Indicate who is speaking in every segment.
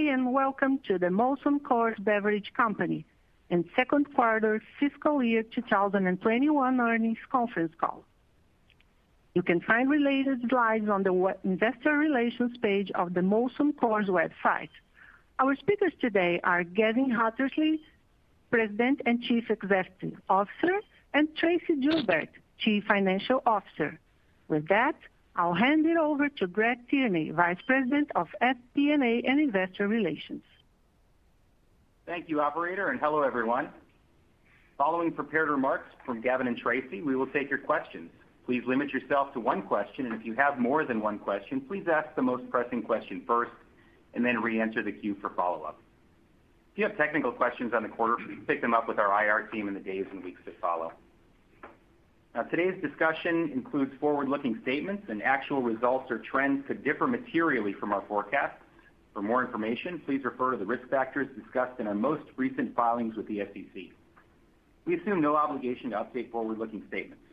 Speaker 1: Day, and welcome to the Molson Coors Beverage Company and second quarter fiscal year 2021 earnings conference call. You can find related slides on the investor relations page of the Molson Coors website. Our speakers today are Gavin Hattersley, President and Chief Executive Officer, and Tracey Joubert, Chief Financial Officer. With that, I'll hand it over to Greg Tierney, Vice President of FP&A and Investor Relations.
Speaker 2: Thank you, operator, and hello, everyone. Following prepared remarks from Gavin and Tracey, we will take your questions. Please limit yourself to one question, and if you have more than one question, please ask the most pressing question first and then re-enter the queue for follow-up. If you have technical questions on the quarter, please pick them up with our IR team in the days and weeks that follow. Now, today's discussion includes forward-looking statements, and actual results or trends could differ materially from our forecasts. For more information, please refer to the risk factors discussed in our most recent filings with the SEC. We assume no obligation to update forward-looking statements.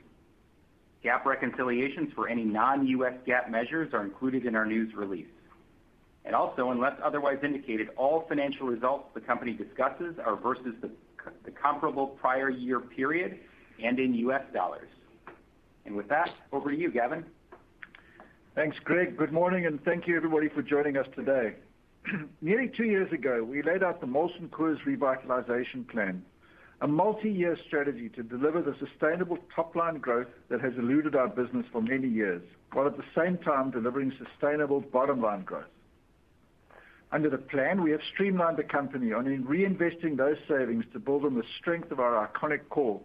Speaker 2: GAAP reconciliations for any non-U.S. GAAP measures are included in our news release. And also, unless otherwise indicated, all financial results the company discusses are versus the comparable prior year period and in U.S. dollars. And with that, over to you, Gavin.
Speaker 3: Thanks, Greg. Good morning, and thank you everybody for joining us today. Nearly two years ago, we laid out the Molson Coors Revitalization Plan, a multi-year strategy to deliver the sustainable top-line growth that has eluded our business for many years, while at the same time delivering sustainable bottom-line growth. Under the plan, we have streamlined the company on reinvesting those savings to build on the strength of our iconic core,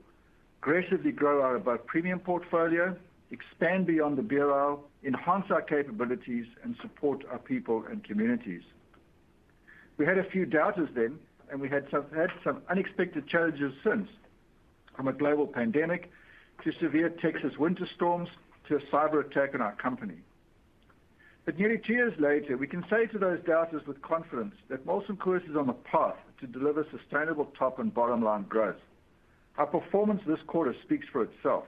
Speaker 3: aggressively grow our above-premium portfolio, expand beyond the beer aisle, enhance our capabilities, and support our people and communities. We had a few doubters then, and we had some unexpected challenges since, from a global pandemic to severe Texas winter storms to a cyberattack on our company. But nearly two years later, we can say to those doubters with confidence that Molson Coors is on the path to deliver sustainable top and bottom-line growth. Our performance this quarter speaks for itself.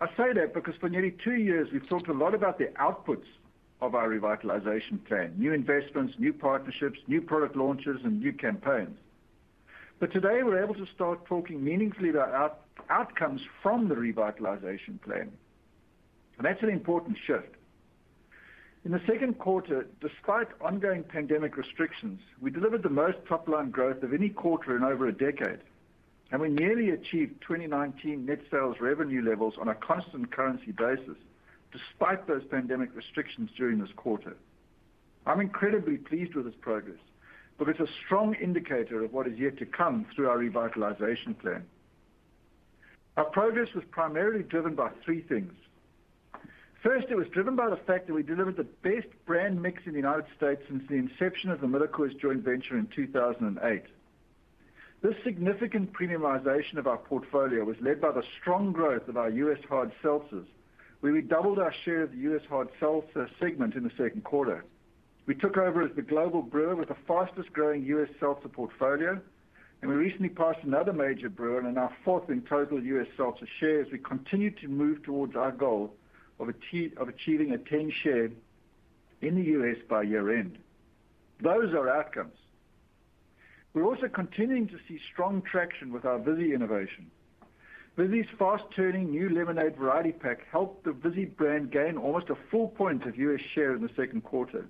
Speaker 3: I say that because for nearly two years, we've talked a lot about the outputs of our Revitalization Plan, new investments, new partnerships, new product launches, and new campaigns. But today, we're able to start talking meaningfully about outcomes from the Revitalization Plan. That's an important shift. In the second quarter, despite ongoing pandemic restrictions, we delivered the most top-line growth of any quarter in over a decade, and we nearly achieved 2019 net sales revenue levels on a constant currency basis, despite those pandemic restrictions during this quarter. I'm incredibly pleased with this progress, but it's a strong indicator of what is yet to come through our Revitalization Plan. Our progress was primarily driven by three things. First, it was driven by the fact that we delivered the best brand mix in the United States since the inception of the MillerCoors joint venture in 2008. This significant premiumization of our portfolio was led by the strong growth of our U.S. hard seltzers, where we doubled our share of the U.S. hard seltzer segment in the second quarter. We took over as the global brewer with the fastest-growing U.S. seltzer portfolio, and we recently passed another major brewer and are fourth in total U.S. seltzer share as we continue to move towards our goal of achieving a 10 share in the U.S. by year-end. Those are outcomes. We're also continuing to see strong traction with our Vizzy innovation. Vizzy's fast-turning new lemonade variety pack helped the Vizzy brand gain almost a full point of U.S. share in the second quarter.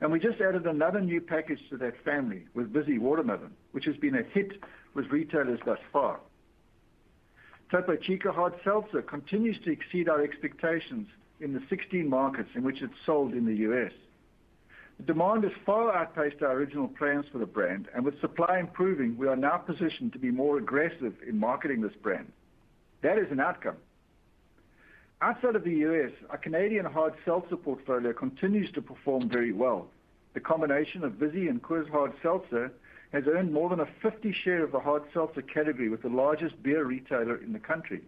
Speaker 3: And we just added another new package to that family with Vizzy Watermelon, which has been a hit with retailers thus far. Topo Chico Hard Seltzer continues to exceed our expectations in the 16 markets in which it's sold in the U.S. Demand has far outpaced our original plans for the brand, and with supply improving, we are now positioned to be more aggressive in marketing this brand. That is an outcome. Outside of the U.S., our Canadian hard seltzer portfolio continues to perform very well. The combination of Vizzy and Coors Hard Seltzer has earned more than a 50 share of the hard seltzer category with the largest beer retailer in the country.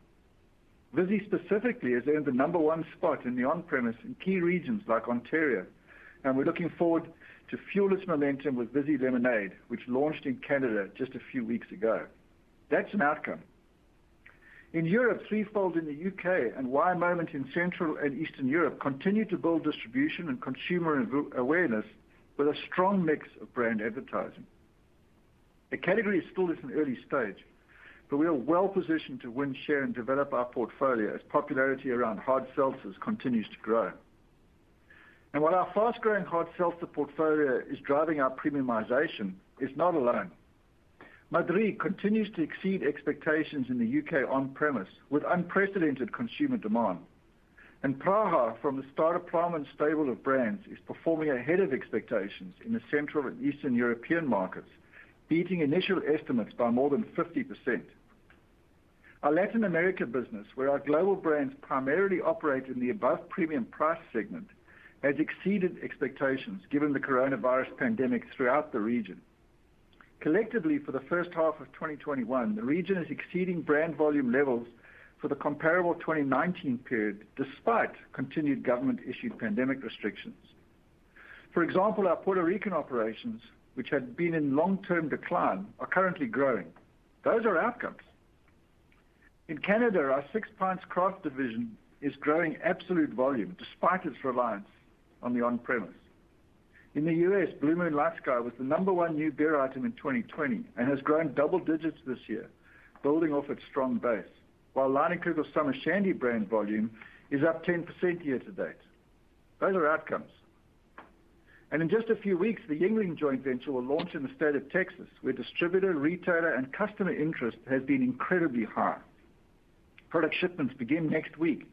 Speaker 3: Vizzy specifically has earned the number one spot in the on-premise in key regions like Ontario, and we're looking forward to fuel its momentum with Vizzy Lemonade, which launched in Canada just a few weeks ago. That's an outcome. In Europe, Three Fold in the U.K. and Wai Moment in Central and Eastern Europe continue to build distribution and consumer awareness with a strong mix of brand advertising. The category is still at an early stage, but we are well-positioned to win share and develop our portfolio as popularity around hard seltzers continues to grow. And while our fast-growing hard seltzer portfolio is driving our premiumization, it's not alone. Madrí continues to exceed expectations in the U.K. on-premise with unprecedented consumer demand. And Praha, from the Staropramen stable of brands, is performing ahead of expectations in the Central and Eastern European markets, beating initial estimates by more than 50%. Our Latin America business, where our global brands primarily operate in the above-premium price segment, has exceeded expectations given the coronavirus pandemic throughout the region. Collectively, for the first half of 2021, the region is exceeding brand volume levels for the comparable 2019 period, despite continued government-issued pandemic restrictions. For example, our Puerto Rican operations, which had been in long-term decline, are currently growing. Those are outcomes. In Canada, our Six Pints craft division is growing absolute volume despite its reliance on the on-premise. In the U.S., Blue Moon LightSky was the number one new beer item in 2020 and has grown double digits this year, building off its strong base, while Leinenkugel's Summer Shandy brand volume is up 10% year to date. Those are outcomes. And in just a few weeks, the Yuengling joint venture will launch in the state of Texas, where distributor, retailer, and customer interest has been incredibly high. Product shipments begin next week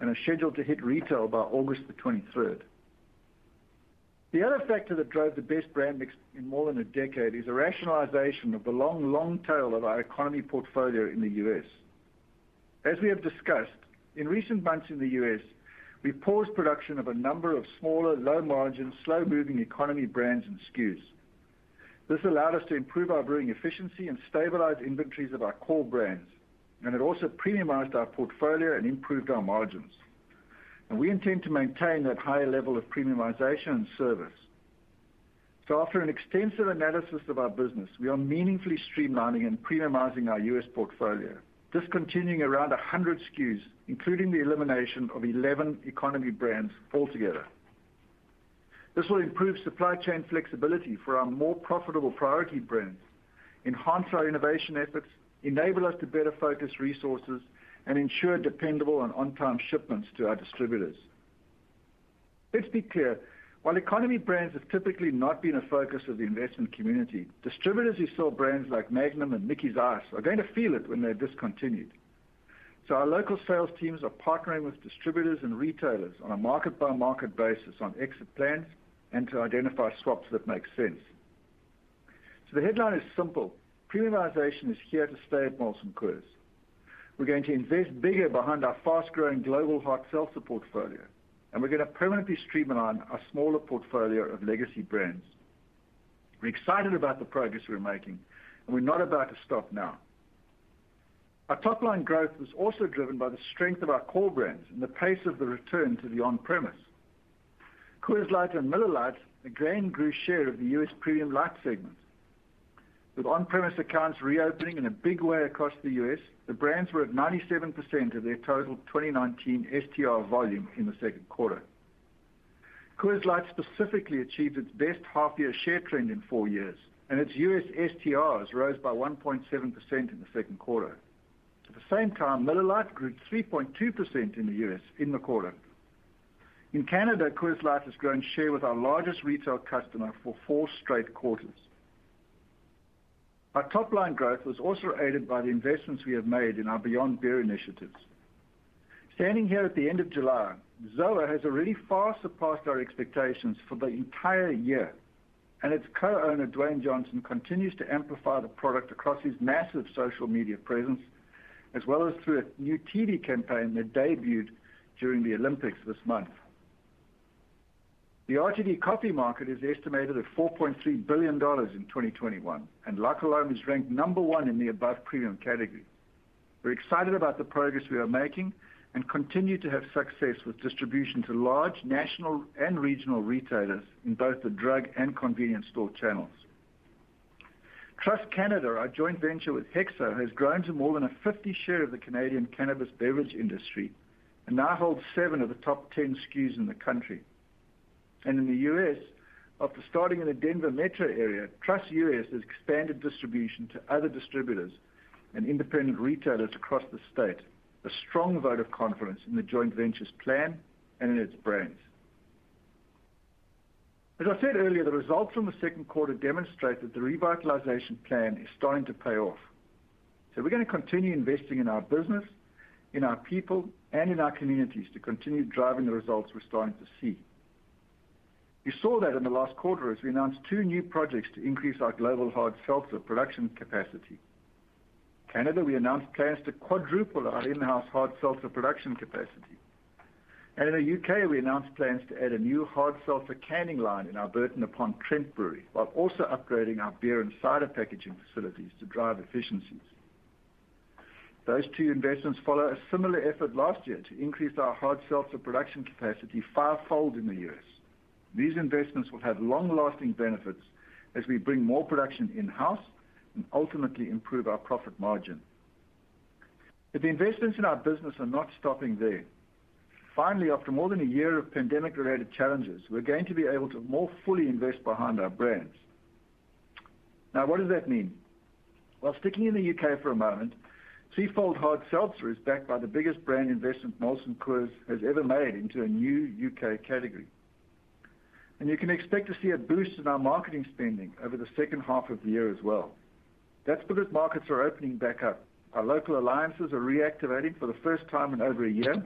Speaker 3: and are scheduled to hit retail by August the 23rd. The other factor that drove the best brand mix in more than a decade is a rationalization of the long, long tail of our economy portfolio in the U.S. As we have discussed, in recent months in the U.S., we paused production of a number of smaller, low-margin, slow-moving economy brands and SKUs. This allowed us to improve our brewing efficiency and stabilize inventories of our core brands, and it also premiumized our portfolio and improved our margins. We intend to maintain that higher level of premiumization and service. So after an extensive analysis of our business, we are meaningfully streamlining and premiumizing our U.S. portfolio, discontinuing around 100 SKUs, including the elimination of 11 economy brands altogether. This will improve supply chain flexibility for our more profitable priority brands, enhance our innovation efforts, enable us to better focus resources, and ensure dependable and on-time shipments to our distributors. Let's be clear, while economy brands have typically not been a focus of the investment community, distributors who sell brands like Magnum and Mickey's Ice are going to feel it when they're discontinued. So our local sales teams are partnering with distributors and retailers on a market-by-market basis on exit plans and to identify swaps that make sense. So the headline is simple. Premiumization is here to stay at Molson Coors. We're going to invest bigger behind our fast-growing global hard seltzer portfolio, and we're going to permanently streamline our smaller portfolio of legacy brands. We're excited about the progress we're making, and we're not about to stop now. Our top-line growth was also driven by the strength of our core brands and the pace of the return to the on-premise. Coors Light and Miller Lite again grew share of the U.S. premium light segment. With on-premise accounts reopening in a big way across the U.S., the brands were at 97% of their total 2019 STR volume in the second quarter. Coors Light specifically achieved its best half-year share trend in four years, and its U.S. STRs rose by 1.7% in the second quarter. At the same time, Miller Lite grew 3.2% in the U.S. in the quarter. In Canada, Coors Light has grown share with our largest retail customer for four straight quarters. Our top-line growth was also aided by the investments we have made in our Beyond Beer initiatives. Standing here at the end of July, ZOA has already far surpassed our expectations for the entire year, and its co-owner, Dwayne Johnson, continues to amplify the product across his massive social media presence, as well as through a new TV campaign that debuted during the Olympics this month. The RTD coffee market is estimated at $4.3 billion in 2021, and La Colombe is ranked number one in the above premium category. We're excited about the progress we are making and continue to have success with distribution to large national and regional retailers in both the drug and convenience store channels. Truss Canada, our joint venture with HEXO, has grown to more than a 50 share of the Canadian cannabis beverage industry and now holds seven of the top 10 SKUs in the country. And in the U.S., after starting in the Denver metro area, Truss US has expanded distribution to other distributors and independent retailers across the state, a strong vote of confidence in the joint venture's plan and in its brands. As I said earlier, the results from the second quarter demonstrate that the revitalization plan is starting to pay off. So we're gonna continue investing in our business, in our people, and in our communities to continue driving the results we're starting to see. You saw that in the last quarter as we announced two new projects to increase our global hard seltzer production capacity. Canada, we announced plans to quadruple our in-house hard seltzer production capacity. And in the U.K., we announced plans to add a new hard seltzer canning line in our Burton-upon-Trent brewery, while also upgrading our beer and cider packaging facilities to drive efficiencies. Those two investments follow a similar effort last year to increase our hard seltzer production capacity five-fold in the U.S. These investments will have long-lasting benefits as we bring more production in-house and ultimately improve our profit margin. But the investments in our business are not stopping there. Finally, after more than a year of pandemic-related challenges, we're going to be able to more fully invest behind our brands. Now, what does that mean? Well, sticking in the U.K. for a moment, Three Fold Hard Seltzer is backed by the biggest brand investment Molson Coors has ever made into a new U.K. category. And you can expect to see a boost in our marketing spending over the second half of the year as well. That's because markets are opening back up. Our local alliances are reactivating for the first time in over a year,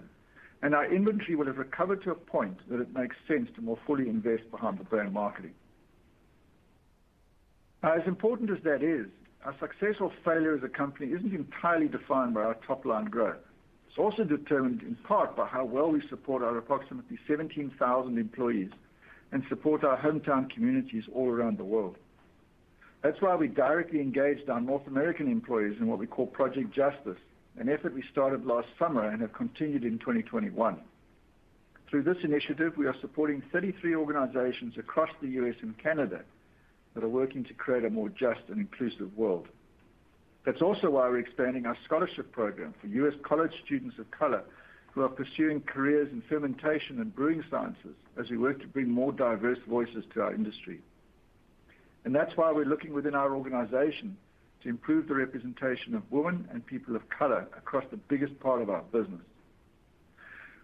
Speaker 3: and our inventory will have recovered to a point that it makes sense to more fully invest behind the brand marketing. Now, as important as that is, our success or failure as a company isn't entirely defined by our top-line growth. It's also determined in part by how well we support our approximately 17,000 employees and support our hometown communities all around the world. That's why we directly engaged our North American employees in what we call Project Justice, an effort we started last summer and have continued in 2021. Through this initiative, we are supporting 33 organizations across the U.S. and Canada that are working to create a more just and inclusive world. That's also why we're expanding our scholarship program for U.S. college students of color who are pursuing careers in fermentation and brewing sciences as we work to bring more diverse voices to our industry. And that's why we're looking within our organization to improve the representation of women and people of color across the biggest part of our business.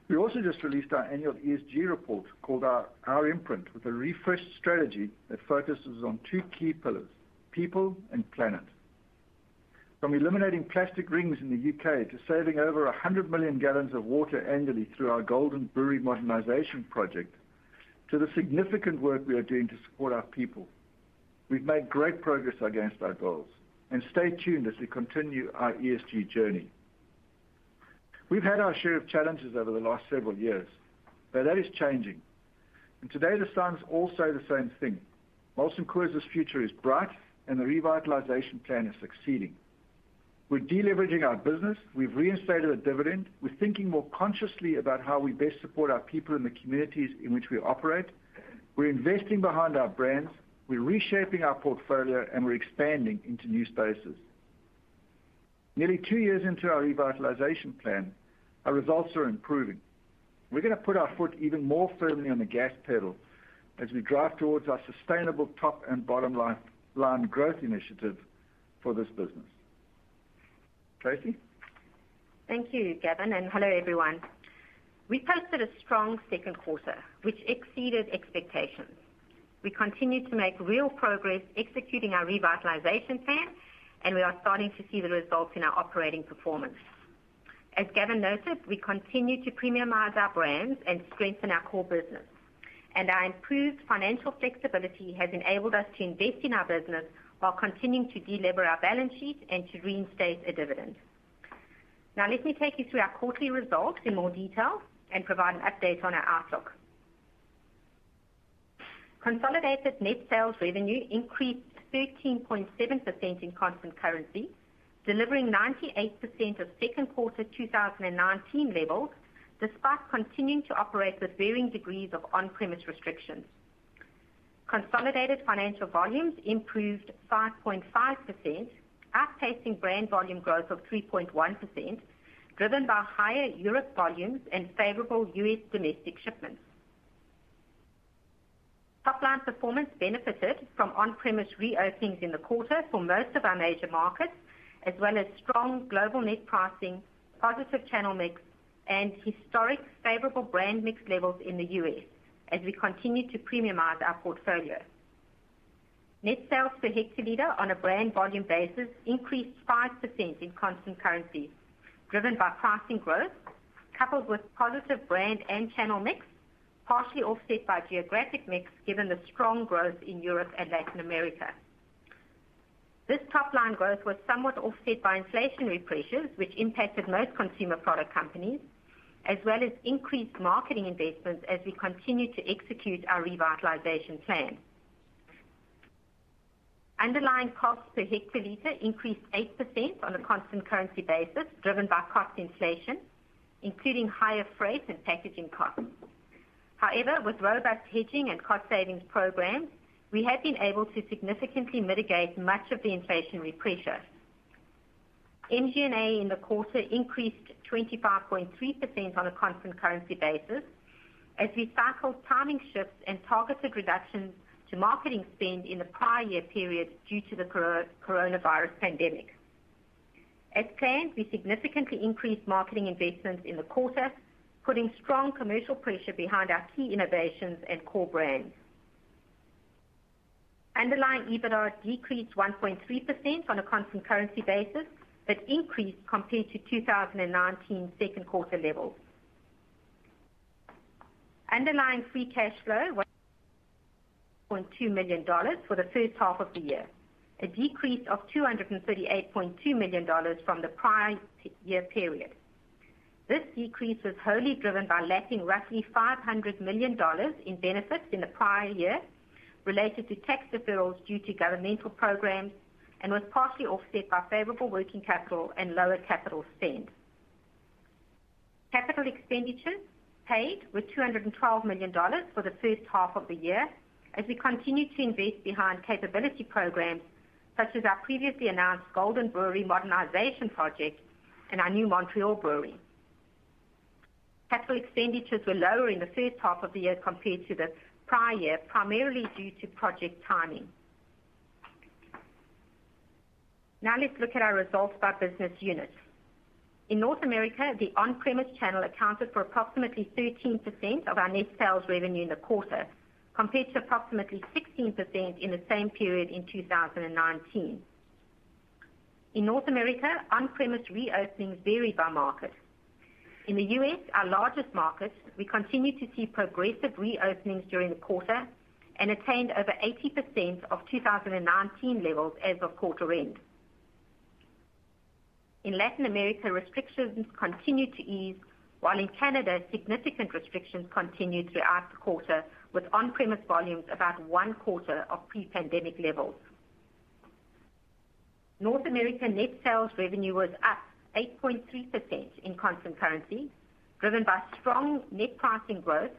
Speaker 3: We also just released our annual ESG report called Our Imprint, with a refreshed strategy that focuses on two key pillars, people and planet. From eliminating plastic rings in the U.K. to saving over 100 million gallons of water annually through our Golden Brewery Modernization project, to the significant work we are doing to support our people. We've made great progress against our goals, and stay tuned as we continue our ESG journey. We've had our share of challenges over the last several years, but that is changing. And today, the signs all say the same thing. Molson Coors' future is bright, and the revitalization plan is succeeding. We're deleveraging our business. We've reinstated a dividend. We're thinking more consciously about how we best support our people in the communities in which we operate. We're investing behind our brands, we're reshaping our portfolio, and we're expanding into new spaces. Nearly two years into our revitalization plan, our results are improving. We're gonna put our foot even more firmly on the gas pedal as we drive towards our sustainable top and bottom line growth initiative for this business. Tracey?
Speaker 4: Thank you, Gavin, and hello, everyone. We posted a strong second quarter, which exceeded expectations. We continue to make real progress executing our revitalization plan, and we are starting to see the results in our operating performance. As Gavin noted, we continue to premiumize our brands and strengthen our core business. And our improved financial flexibility has enabled us to invest in our business while continuing to delever our balance sheet and to reinstate a dividend. Now let me take you through our quarterly results in more detail and provide an update on our outlook. Consolidated net sales revenue increased 13.7% in constant currency, delivering 98% of second quarter 2019 levels, despite continuing to operate with varying degrees of on-premise restrictions. Consolidated financial volumes improved 5.5%, outpacing brand volume growth of 3.1%, driven by higher Europe volumes and favorable U.S. domestic shipments. Top-line performance benefited from on-premise reopenings in the quarter for most of our major markets, as well as strong global net pricing, positive channel mix, and historic favorable brand mix levels in the U.S. as we continue to premiumize our portfolio. Net sales per hectoliter on a brand volume basis increased 5% in constant currency, driven by pricing growth, coupled with positive brand and channel mix, partially offset by geographic mix, given the strong growth in Europe and Latin America. This top-line growth was somewhat offset by inflationary pressures, which impacted most consumer product companies, as well as increased marketing investments as we continue to execute our revitalization plan. Underlying costs per hectoliter increased 8% on a constant currency basis, driven by cost inflation, including higher freight and packaging costs. However, with robust hedging and cost savings programs, we have been able to significantly mitigate much of the inflationary pressure. MG&A in the quarter increased 25.3% on a constant currency basis as we cycled timing shifts and targeted reductions to marketing spend in the prior year period due to the coronavirus pandemic. As planned, we significantly increased marketing investments in the quarter, putting strong commercial pressure behind our key innovations and core brands. Underlying EBITDA decreased 1.3% on a constant currency basis, but increased compared to 2019 second quarter levels. Underlying free cash flow was $2 million for the first half of the year, a decrease of $238.2 million from the prior year period. This decrease was wholly driven by lapping roughly $500 million in benefits in the prior year related to tax deferrals due to governmental programs and was partially offset by favorable working capital and lower capital spend. Capital expenditures paid were $212 million for the first half of the year as we continue to invest behind capability programs such as our previously announced Golden Brewery modernization project and our new Montreal brewery. Capital expenditures were lower in the first half of the year compared to the prior year, primarily due to project timing. Now let's look at our results by business unit. In North America, the on-premise channel accounted for approximately 13% of our net sales revenue in the quarter, compared to approximately 16% in the same period in 2019. In North America, on-premise reopenings vary by market. In the U.S., our largest market, we continue to see progressive reopenings during the quarter and attained over 80% of 2019 levels as of quarter end. In Latin America, restrictions continued to ease, while in Canada, significant restrictions continued throughout the quarter, with on-premise volumes about one quarter of pre-pandemic levels. North America net sales revenue was up 8.3% in constant currency, driven by strong net pricing growth,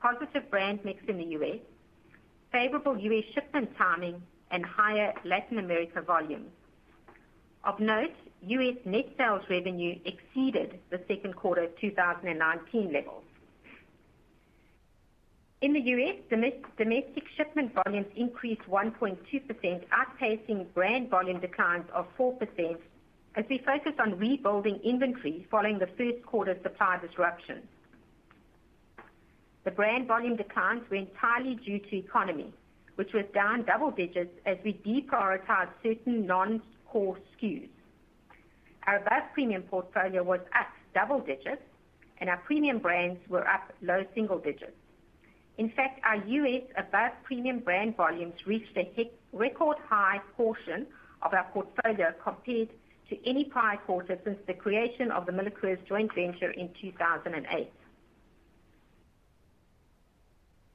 Speaker 4: positive brand mix in the U.S., favorable U.S. shipment timing, and higher Latin America volumes. Of note, U.S. net sales revenue exceeded the second quarter 2019 levels. In the U.S., domestic shipment volumes increased 1.2%, outpacing brand volume declines of 4% as we focus on rebuilding inventory following the first quarter supply disruption. The brand volume declines were entirely due to economy, which was down double digits as we deprioritized certain non-core SKUs. Our above-premium portfolio was up double digits, and our premium brands were up low single digits. In fact, our U.S. above-premium brand volumes reached a record high portion of our portfolio compared to any prior quarter since the creation of the MillerCoors joint venture in 2008.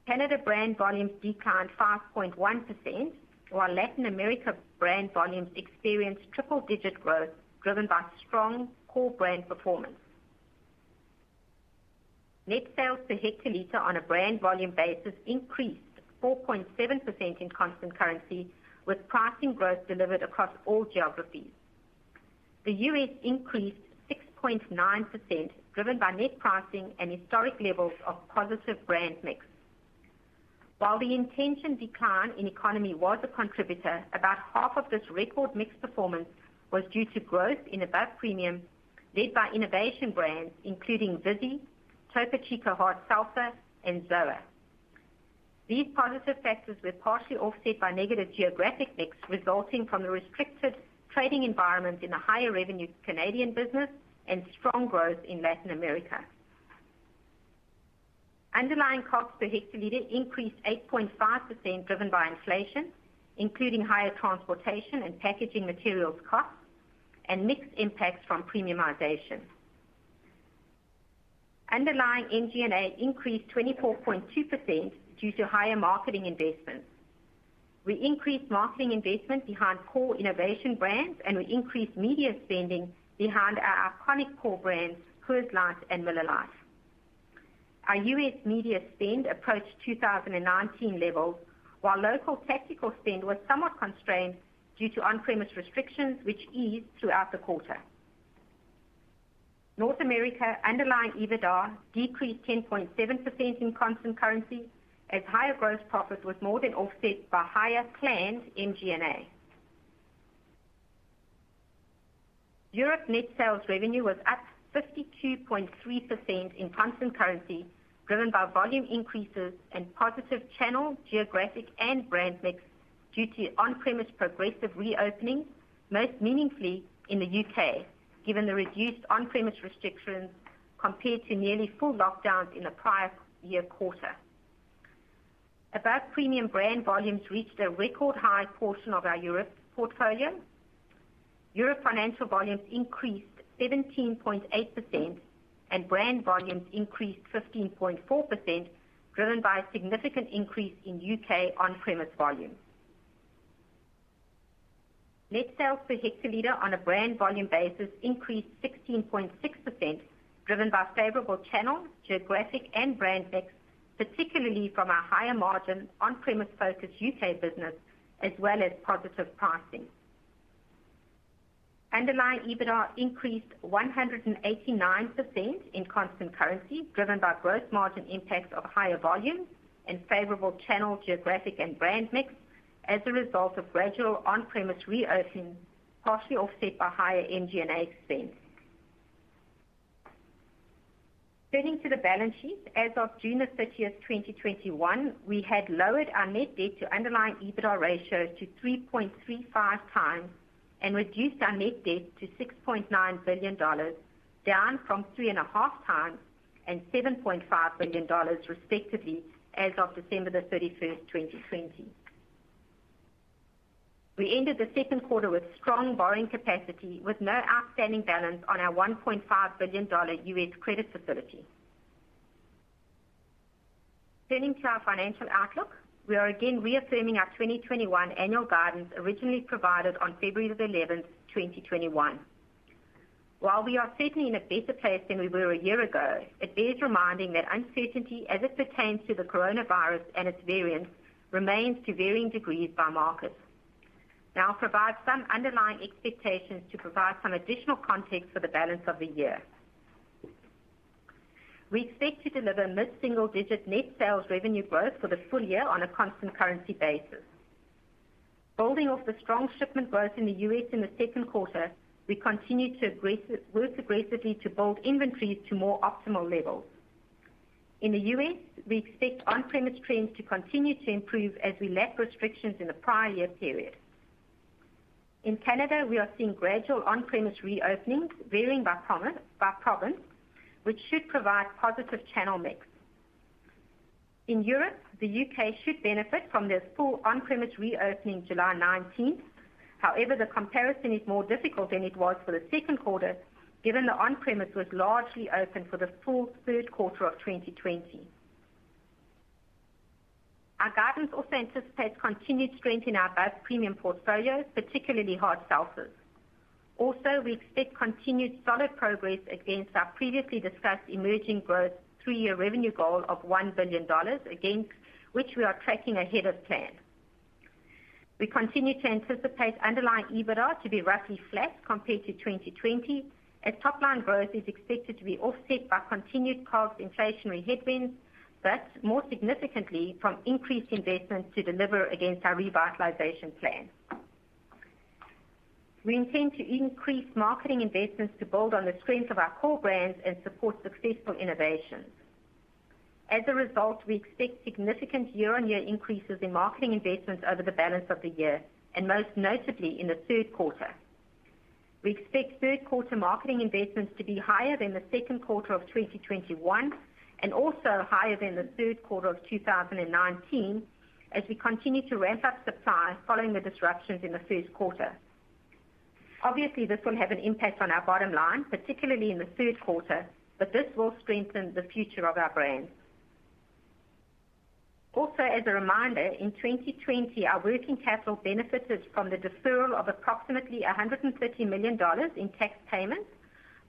Speaker 4: Canada brand volumes declined 5.1%, while Latin America brand volumes experienced triple-digit growth driven by strong core brand performance. Net sales per hectoliter on a brand volume basis increased 4.7% in constant currency, with pricing growth delivered across all geographies. The U.S. increased 6.9%, driven by net pricing and historic levels of positive brand mix. While the intention decline in economy was a contributor, about half of this record mix performance was due to growth in above premium, led by innovation brands including Vizzy, Topo Chico Hard Seltzer, and ZOA. These positive factors were partially offset by negative geographic mix resulting from the restricted trading environment in the higher revenue Canadian business and strong growth in Latin America. Underlying costs per hectoliter increased 8.5%, driven by inflation, including higher transportation and packaging materials costs and mixed impacts from premiumization. Underlying MG&A increased 24.2% due to higher marketing investments. We increased marketing investment behind core innovation brands, and we increased media spending behind our iconic core brands, Coors Light and Miller Lite. Our U.S. media spend approached 2019 levels, while local tactical spend was somewhat constrained due to on-premise restrictions, which eased throughout the quarter. North America underlying EBITDA decreased 10.7% in constant currency as higher gross profit was more than offset by higher planned MG&A. Europe net sales revenue was up 52.3% in constant currency, driven by volume increases and positive channel, geographic, and brand mix due to on-premise progressive reopening, most meaningfully in the U.K., given the reduced on-premise restrictions compared to nearly full lockdowns in the prior year quarter. Above premium brand volumes reached a record high portion of our Europe portfolio. Europe financial volumes increased 17.8%, and brand volumes increased 15.4%, driven by a significant increase in U.K. on-premise volumes. Net sales per hectoliter on a brand volume basis increased 16.6%, driven by favorable channel, geographic, and brand mix, particularly from our higher margin on-premise focused U.K. business, as well as positive pricing. Underlying EBITDA increased 189% in constant currency, driven by gross margin impacts of higher volumes and favorable channel, geographic, and brand mix as a result of gradual on-premise reopening, partially offset by higher MG&A expense. Turning to the balance sheet, as of June 30th, 2021, we had lowered our net debt to underlying EBITDA ratio to 3.35x and reduced our net debt to $6.9 billion, down from 3.5x and $7.5 billion respectively as of December 31st, 2020. We ended the second quarter with strong borrowing capacity with no outstanding balance on our $1.5 billion U.S. credit facility. Turning to our financial outlook, we are again reaffirming our 2021 annual guidance originally provided on February 11th, 2021. While we are certainly in a better place than we were a year ago, it bears reminding that uncertainty as it pertains to the coronavirus and its variants remains to varying degrees by market. Now provide some underlying expectations to provide some additional context for the balance of the year. We expect to deliver mid-single digit net sales revenue growth for the full year on a constant currency basis. Building off the strong shipment growth in the U.S. in the second quarter, we continue to work aggressively to build inventories to more optimal levels. In the U.S., we expect on-premise trends to continue to improve as we lap restrictions in the prior year period. In Canada, we are seeing gradual on-premise reopenings varying by province, which should provide positive channel mix. In Europe, the U.K. should benefit from their full on-premise reopening July 19th. However, the comparison is more difficult than it was for the second quarter, given the on-premise was largely open for the full third quarter of 2020. Our guidance also anticipates continued strength in our above-premium portfolio, particularly hard seltzers. Also, we expect continued solid progress against our previously discussed emerging growth three-year revenue goal of $1 billion, against which we are tracking ahead of plan. We continue to anticipate underlying EBITDA to be roughly flat compared to 2020, as top-line growth is expected to be offset by continued cost inflationary headwinds, but more significantly, from increased investments to deliver against our revitalization plan. We intend to increase marketing investments to build on the strength of our core brands and support successful innovations. As a result, we expect significant year-on-year increases in marketing investments over the balance of the year, and most notably in the third quarter. We expect third quarter marketing investments to be higher than the second quarter of 2021, and also higher than the third quarter of 2019, as we continue to ramp up supply following the disruptions in the first quarter. Obviously, this will have an impact on our bottom line, particularly in the third quarter, but this will strengthen the future of our brands. Also, as a reminder, in 2020, our working capital benefited from the deferral of approximately $130 million in tax payments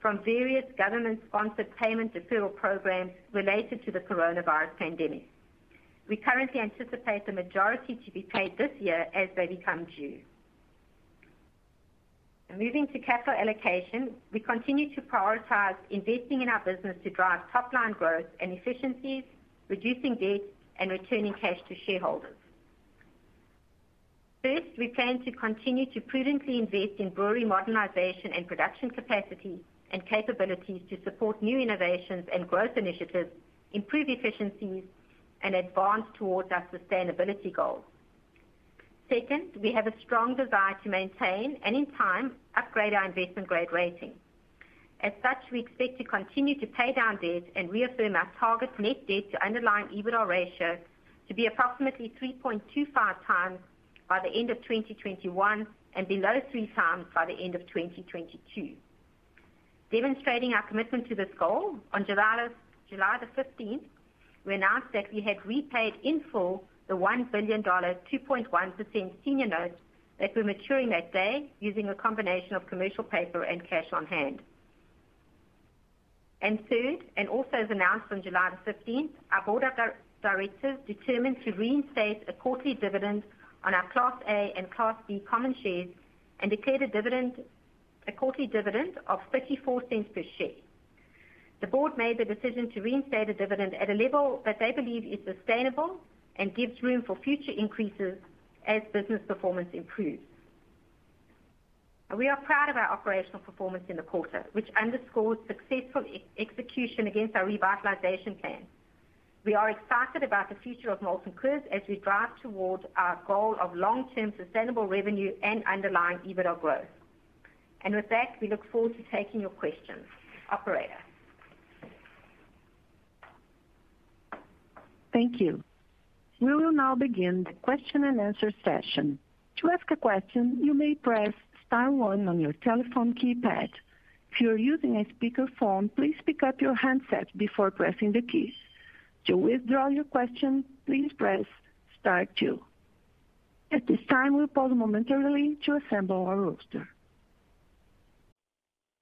Speaker 4: from various government-sponsored payment deferral programs related to the coronavirus pandemic. We currently anticipate the majority to be paid this year as they become due. Moving to capital allocation, we continue to prioritize investing in our business to drive top-line growth and efficiencies, reducing debt, and returning cash to shareholders. First, we plan to continue to prudently invest in brewery modernization and production capacity and capabilities to support new innovations and growth initiatives, improve efficiencies, and advance towards our sustainability goals. Second, we have a strong desire to maintain, and in time, upgrade our investment-grade rating. As such, we expect to continue to pay down debt and reaffirm our target net debt to underlying EBITDA ratio to be approximately 3.25x by the end of 2021 and below 3x by the end of 2022. Demonstrating our commitment to this goal, on July the 15th, we announced that we had repaid in full the $1 billion 2.1% senior notes that were maturing that day using a combination of commercial paper and cash on hand. Third, and also as announced on July the 15th, our board of directors determined to reinstate a quarterly dividend on our Class A and Class B common shares and declared a quarterly dividend of $0.34 per share. The board made the decision to reinstate a dividend at a level that they believe is sustainable and gives room for future increases as business performance improves. We are proud of our operational performance in the quarter, which underscores successful execution against our revitalization plan. We are excited about the future of Molson Coors as we drive towards our goal of long-term sustainable revenue and underlying EBITDA growth. And with that, we look forward to taking your questions. Operator?
Speaker 1: Thank you. We will now begin the question and answer session. To ask a question, you may press star one on your telephone keypad. If you're using a speakerphone, please pick up your handset before pressing the keys. To withdraw your question, please press star two. At this time, we'll pause momentarily to assemble our roster.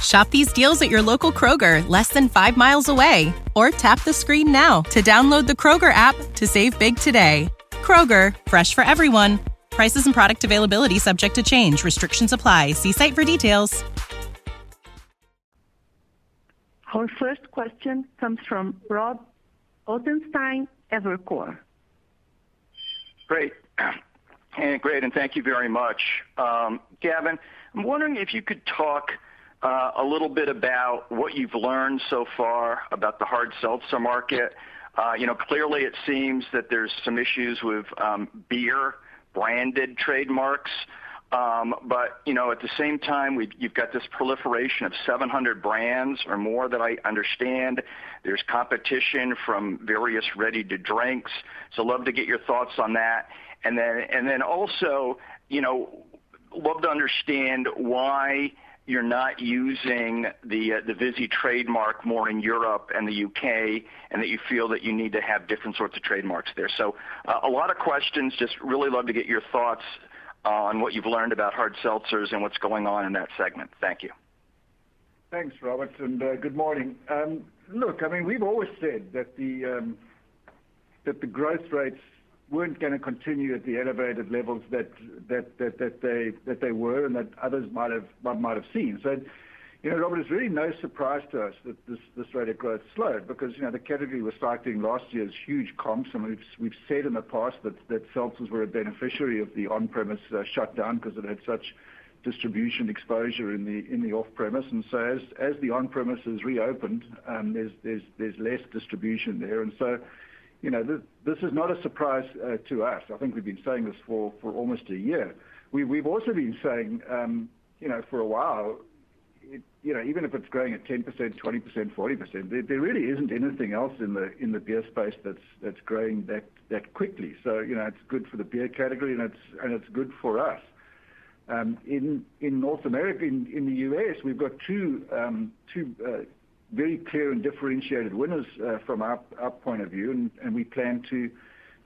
Speaker 5: Shop these deals at your local Kroger, less than five miles away. Or tap the screen now to download the Kroger app to save big today. Kroger, fresh for everyone. Prices and product availability subject to change. Restrictions apply. See site for details.
Speaker 1: Our first question comes from Rob Ottenstein, Evercore.
Speaker 6: Great. Great, and thank you very much. Um, Gavin, I'm wondering if you could talk Uh, a little bit about what you've learned so far about the hard seltzer market. Uh, you know, clearly it seems that there's some issues with um, beer branded trademarks. Um but you know, at the same time, you've got this proliferation of 700 brands or more that I understand. There's competition from various ready-to-drinks. So love to get your thoughts on that. And then also, you know, love to understand why you're not using uh, the Vizzy trademark more in Europe and the U.K., and that you feel that you need to have different sorts of trademarks there. So, uh, a lot of questions. Just really love to get your thoughts on what you've learned about hard seltzers and what's going on in that segment. Thank you.
Speaker 3: Thanks, Robert, and uh, good morning. Um, look, I mean, we've always said that the um, growth rates weren't gonna continue at the elevated levels that they were and that others might have seen. So you know, Robert, it's really no surprise to us that this rate of growth slowed because, you know, the category was cycling last year's huge comps. And we've said in the past that seltzers were a beneficiary of the on-premise uh, shutdown because it had such distribution exposure in the off-premise. And so as the on-premise has reopened, um, there's less distribution there. You know, this is not a surprise uh, to us. I think we've been saying this for almost a year. We've also been saying, um, you know, for a while, you know, even if it's growing at 10%, 20%, 40%, there really isn't anything else in the beer space that's growing that quickly. So, you know, it's good for the beer category, and it's good for us. Um, in North America, in the U.S., we've got two um, uh, very clear and differentiated winners uh, from our point of view, and we plan to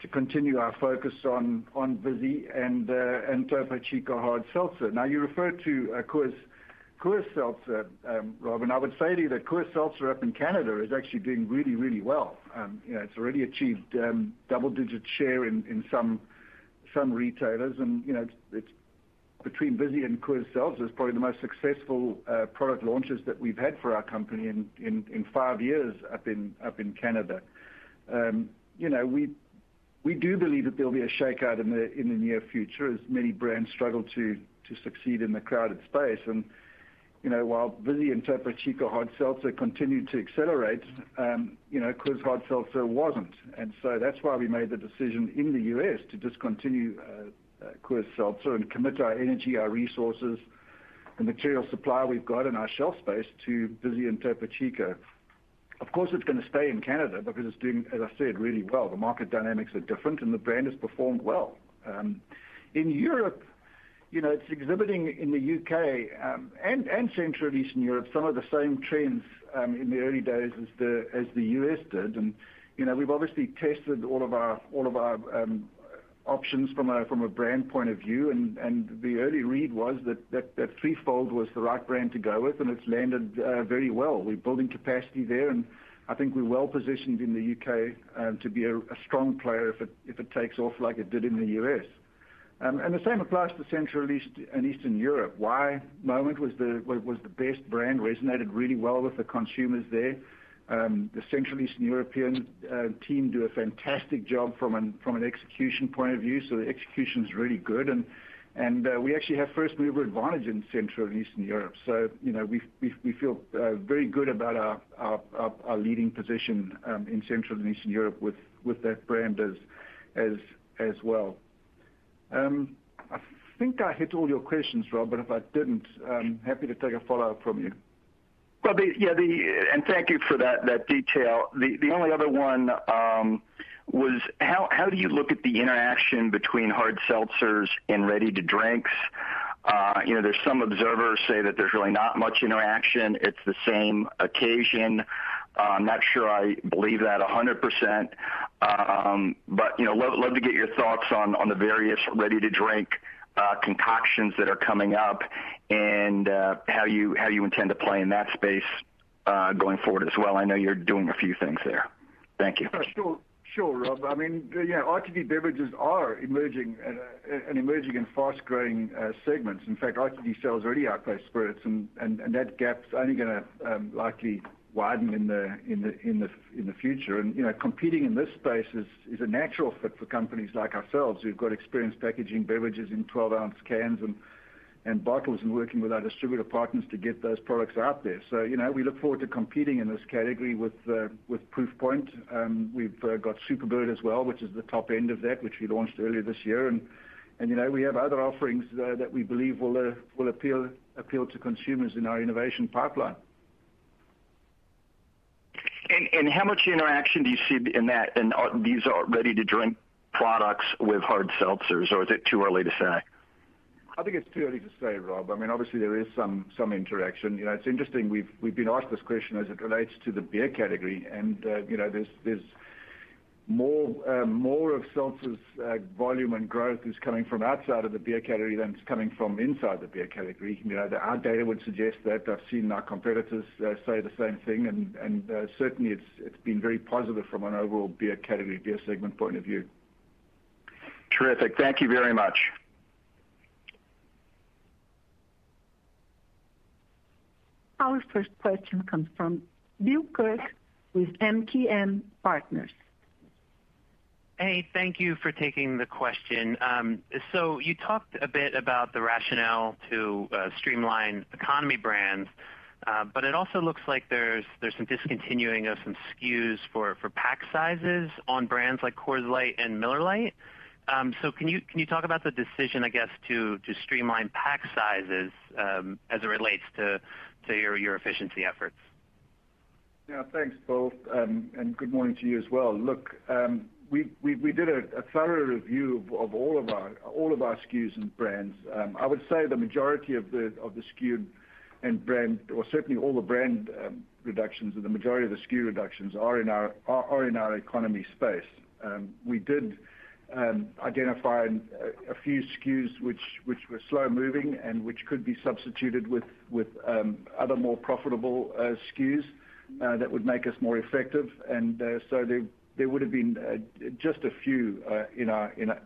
Speaker 3: continue our focus on Vizzy uh, and Topo Chico Hard Seltzer. Now, you referred to uh, Coors Seltzer, um, Rob, and I would say to you that Coors Seltzer up in Canada is actually doing really really well. Um, you know, it's already achieved um, double-digit share in some some retailers. And you know, it's between Vizzy and Coors Seltzer is probably the most successful uh, product launches that we've had for our company in five years up in Canada. Um, you know, we we do believe that there'll be a shakeout in the in the near future as many brands struggle to to succeed in the crowded space. And, you know, while Vizzy and Topo Chico Hard Seltzer continued to accelerate, um, you know, Coors Hard Seltzer wasn't. And so that's why we made the decision in the U.S. to discontinue uh, Coors Seltzer and commit our energy, our resources, the material supply we've got in our shelf space to Vizzy and Topo Chico. Of course, it's gonna stay in Canada because it's doing, as I said, really well. The market dynamics are different, and the brand has performed well. Um, in Europe, you know, it's exhibiting in the U.K. Um, and Central Eastern Europe some of the same trends um, in the early days as the U.S. did. And you know, we've obviously tested all of our all of our options from a from a brand point of view. And the early read was that Three Fold was the right brand to go with, and it's landed very well. We're building capacity there, and I think we're well positioned in the U.K. to be a strong player if it if it takes off like it did in the U.S. Um and the same applies to Central and Eastern Europe. Wai Moment was the was was the best brand, resonated really well with the consumers there. Um, the Central Eastern European uh, team do a fantastic job from an execution point of view, so the execution's really good. And uh, we actually have first mover advantage in Central and Eastern Europe. So, you know, we feel uh, very good about our leading position um, in Central and Eastern Europe with that brand as well. Um, I think I hit all your questions, Rob, but if I didn't, I'm happy to take a follow-up from you.
Speaker 6: Well, and thank you for that detail. The the only other one um, was how how do you look at the interaction between hard seltzers and ready-to-drinks? Uh, you know, there's some observers say that there's really not much interaction. It's the same occasion. Uh, I'm not sure I believe that 100%. Um but you know, love love to get your thoughts on the various ready-to-drink Uh, concoctions that are coming up and uh, how you intend to play in that space uh, going forward as well. I know you're doing a few things there. Thank you.
Speaker 3: Sure, sure Rob. I mean, RTD beverages are emerging and fast-growing segments. In fact, RTD sales already outpace spirits, and that gap's only going to um, likely widen in the in the in the in the future. And you know, competing in this space is a natural fit for companies like ourselves who've got experience packaging beverages in 12-ounce cans and and bottles and working with our distributor partners to get those products out there. So, you know, we look forward to competing in this category with uh, with Proofpoint. Um, we've uh, got Superbird as well, which is the top end of that, which we launched earlier this year. And and you know, we have other offerings uh, that we believe will uh will appeal appeal to consumers in our innovation pipeline.
Speaker 6: And how much interaction do you see in that, and these are ready-to-drink products with hard seltzers, or is it too early to say?
Speaker 3: I think it's too early to say, Rob. I mean, obviously, there is some some interaction. You know, it's interesting, we've been asked this question as it relates to the beer category, and uh, you know, there's there's more uh, more of seltzer's uh, volume and growth is coming from outside of the beer category than it's coming from inside the beer category. You know, the our data would suggest that. I've seen our competitors uh, say the same thing, and and certainly, it's it's been very positive from an overall beer category, beer segment point of view.
Speaker 6: Terrific. Thank you very much.
Speaker 1: Our first question comes from Bill Kirk with MKM Partners.
Speaker 7: Hey, thank you for taking the question. Um so you talked a bit about the rationale to uh, streamline economy brands, uh, but it also looks like there's some discontinuing of some SKUs for pack sizes on brands like Coors Light and Miller Lite. Um so can you talk about the decision, I guess, to streamline pack sizes um, as it relates to your efficiency efforts?
Speaker 3: Yeah. Thanks, Bill, um, and good morning to you as well. Look, um, we did a thorough review of all of our all of our SKUs and brands. Um, I would say the majority of the SKU and brand, or certainly all the brand um, reductions and the majority of the SKU reductions are in our economy space. Um, we did identify a few SKUs which which were slow-moving and which could be substituted with um other more profitable uh, SKUs uh, that would make us more effective. Uh, there would've been uh, just a few uh,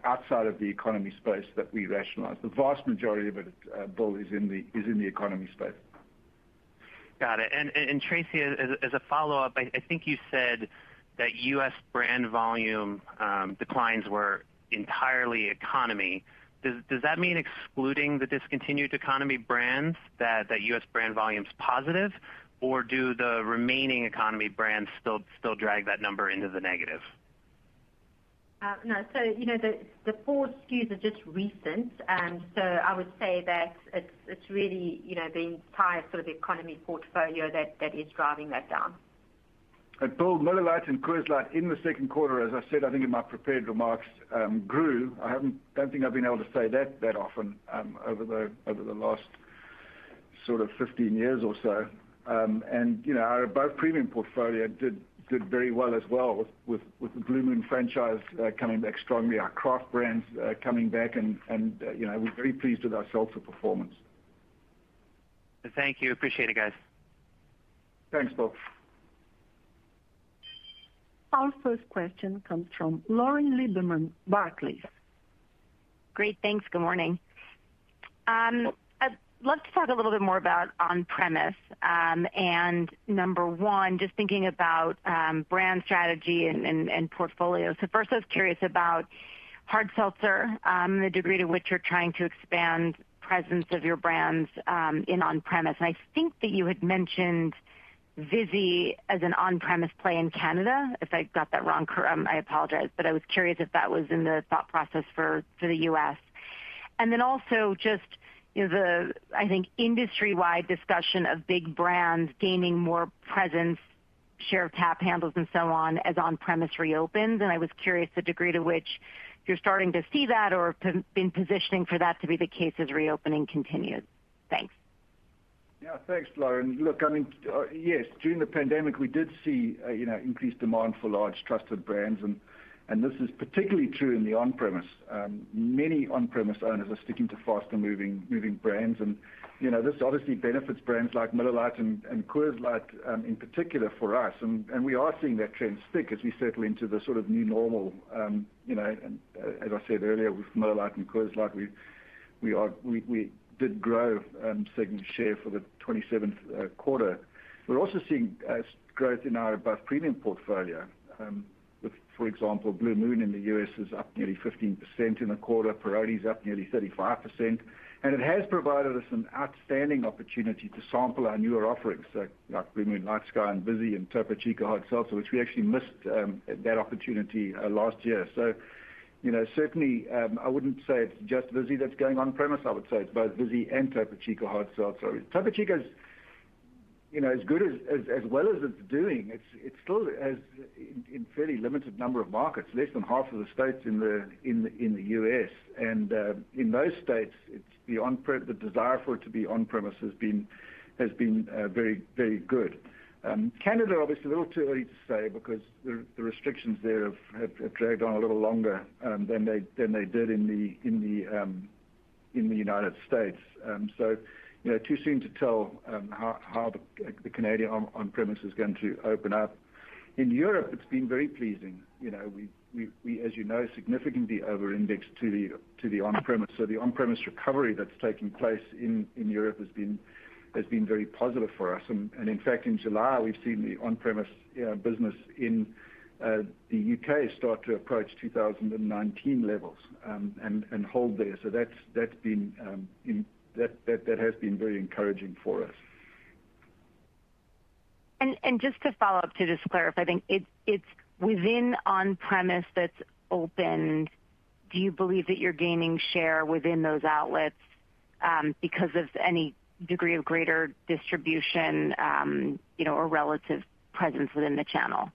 Speaker 3: outside of the economy space that we rationalized. The vast majority of it, uh, Bill, is in the economy space.
Speaker 7: Got it. Tracey, as a follow-up, I think you said that U.S. brand volume um, declines were entirely economy. Does that mean excluding the discontinued economy brands that U.S. brand volume's positive, or do the remaining economy brands still drag that number into the negative?
Speaker 4: No. So you know the four SKUs are just recent. Um so I would say that it's really you know, the entire sort of economy portfolio that is driving that down.
Speaker 3: Bill, Miller Lite and Coors Light in the second quarter, as I said, I think in my prepared remarks, grew. I don't think I've been able to say that that often over the last sort of 15 years or so. Um, you know, our above premium portfolio did very well as well with with the Blue Moon franchise uh, coming back strongly, our craft brands uh, coming back, and uh, you know, we're very pleased with our seltzer performance.
Speaker 7: Thank you. Appreciate it, guys.
Speaker 3: Thanks, Bill.
Speaker 1: Our first question comes from Lauren Lieberman, Barclays.
Speaker 8: Great. Thanks. Good morning. Um, Love to talk a little bit more about on-premise. Um and number one, just thinking about um, brand strategy and portfolio. So First, I was curious about hard seltzer, um, the degree to which you're trying to expand presence of your brands um, in on-premise. And I think that you had mentioned Vizzy as an on-premise play in Canada. If I got that wrong, I apologize, but I was curious if that was in the thought process for the U.S. And then also just the, I think, industry-wide discussion of big brands gaining more presence, share of tap handles and so on as on-premise reopens. And I was curious the degree to which you're starting to see that or been positioning for that to be the case as reopening continues. Thanks.
Speaker 3: Yeah. Thanks, Lauren. Look, I mean, uh, yes, during the pandemic, we did see uh, you know, increased demand for large trusted brands, And this is particularly true in the on-premise. Many on-premise owners are sticking to faster moving brands. And you know this obviously benefits brands like Miller Lite and Coors Light in particular for us. And we are seeing that trend stick as we settle into the sort of new normal. Um, you know, and uh as I said earlier, with Miller Lite and Coors Light, we did grow um segment share for the 27th quarter. We're also seeing growth in our above premium portfolio. For example, Blue Moon in the U.S. is up nearly 15% in the quarter. Peroni's up nearly 35%. And it has provided us an outstanding opportunity to sample our newer offerings, like Blue Moon LightSky and Vizzy and Topo Chico Hard Seltzer, which we actually missed um, that opportunity uh, last year. So, you know, certainly, um, I wouldn't say it's just Vizzy that's going on-premise. I would say it's both Vizzy and Topo Chico Hard Seltzer. Topo Chico is as good as as well as it's doing, it's it still has in fairly limited number of markets, less than half of the states in the U.S. And um in those states, the desire for it to be on-premise has been uh, very very good. Um, Canada, obviously, a little too early to say because the restrictions there have dragged on a little longer um, than they did in the um, United States. Too soon to tell um, how the Canadian on-premise is going to open up. In Europe, it's been very pleasing. You know, We, as you know, significantly over-indexed to the on-premise. So the on-premise recovery that's taking place in Europe has been very positive for us. And in fact, in July, we've seen the on-premise uh, business in uh, the U.K. start to approach 2019 levels um, and hold there. Um, That has been very encouraging for us.
Speaker 8: Just to follow up to just clarify, I think it's within on-premise that's opened, do you believe that you're gaining share within those outlets um, because of any degree of greater distribution um, or relative presence within the channel?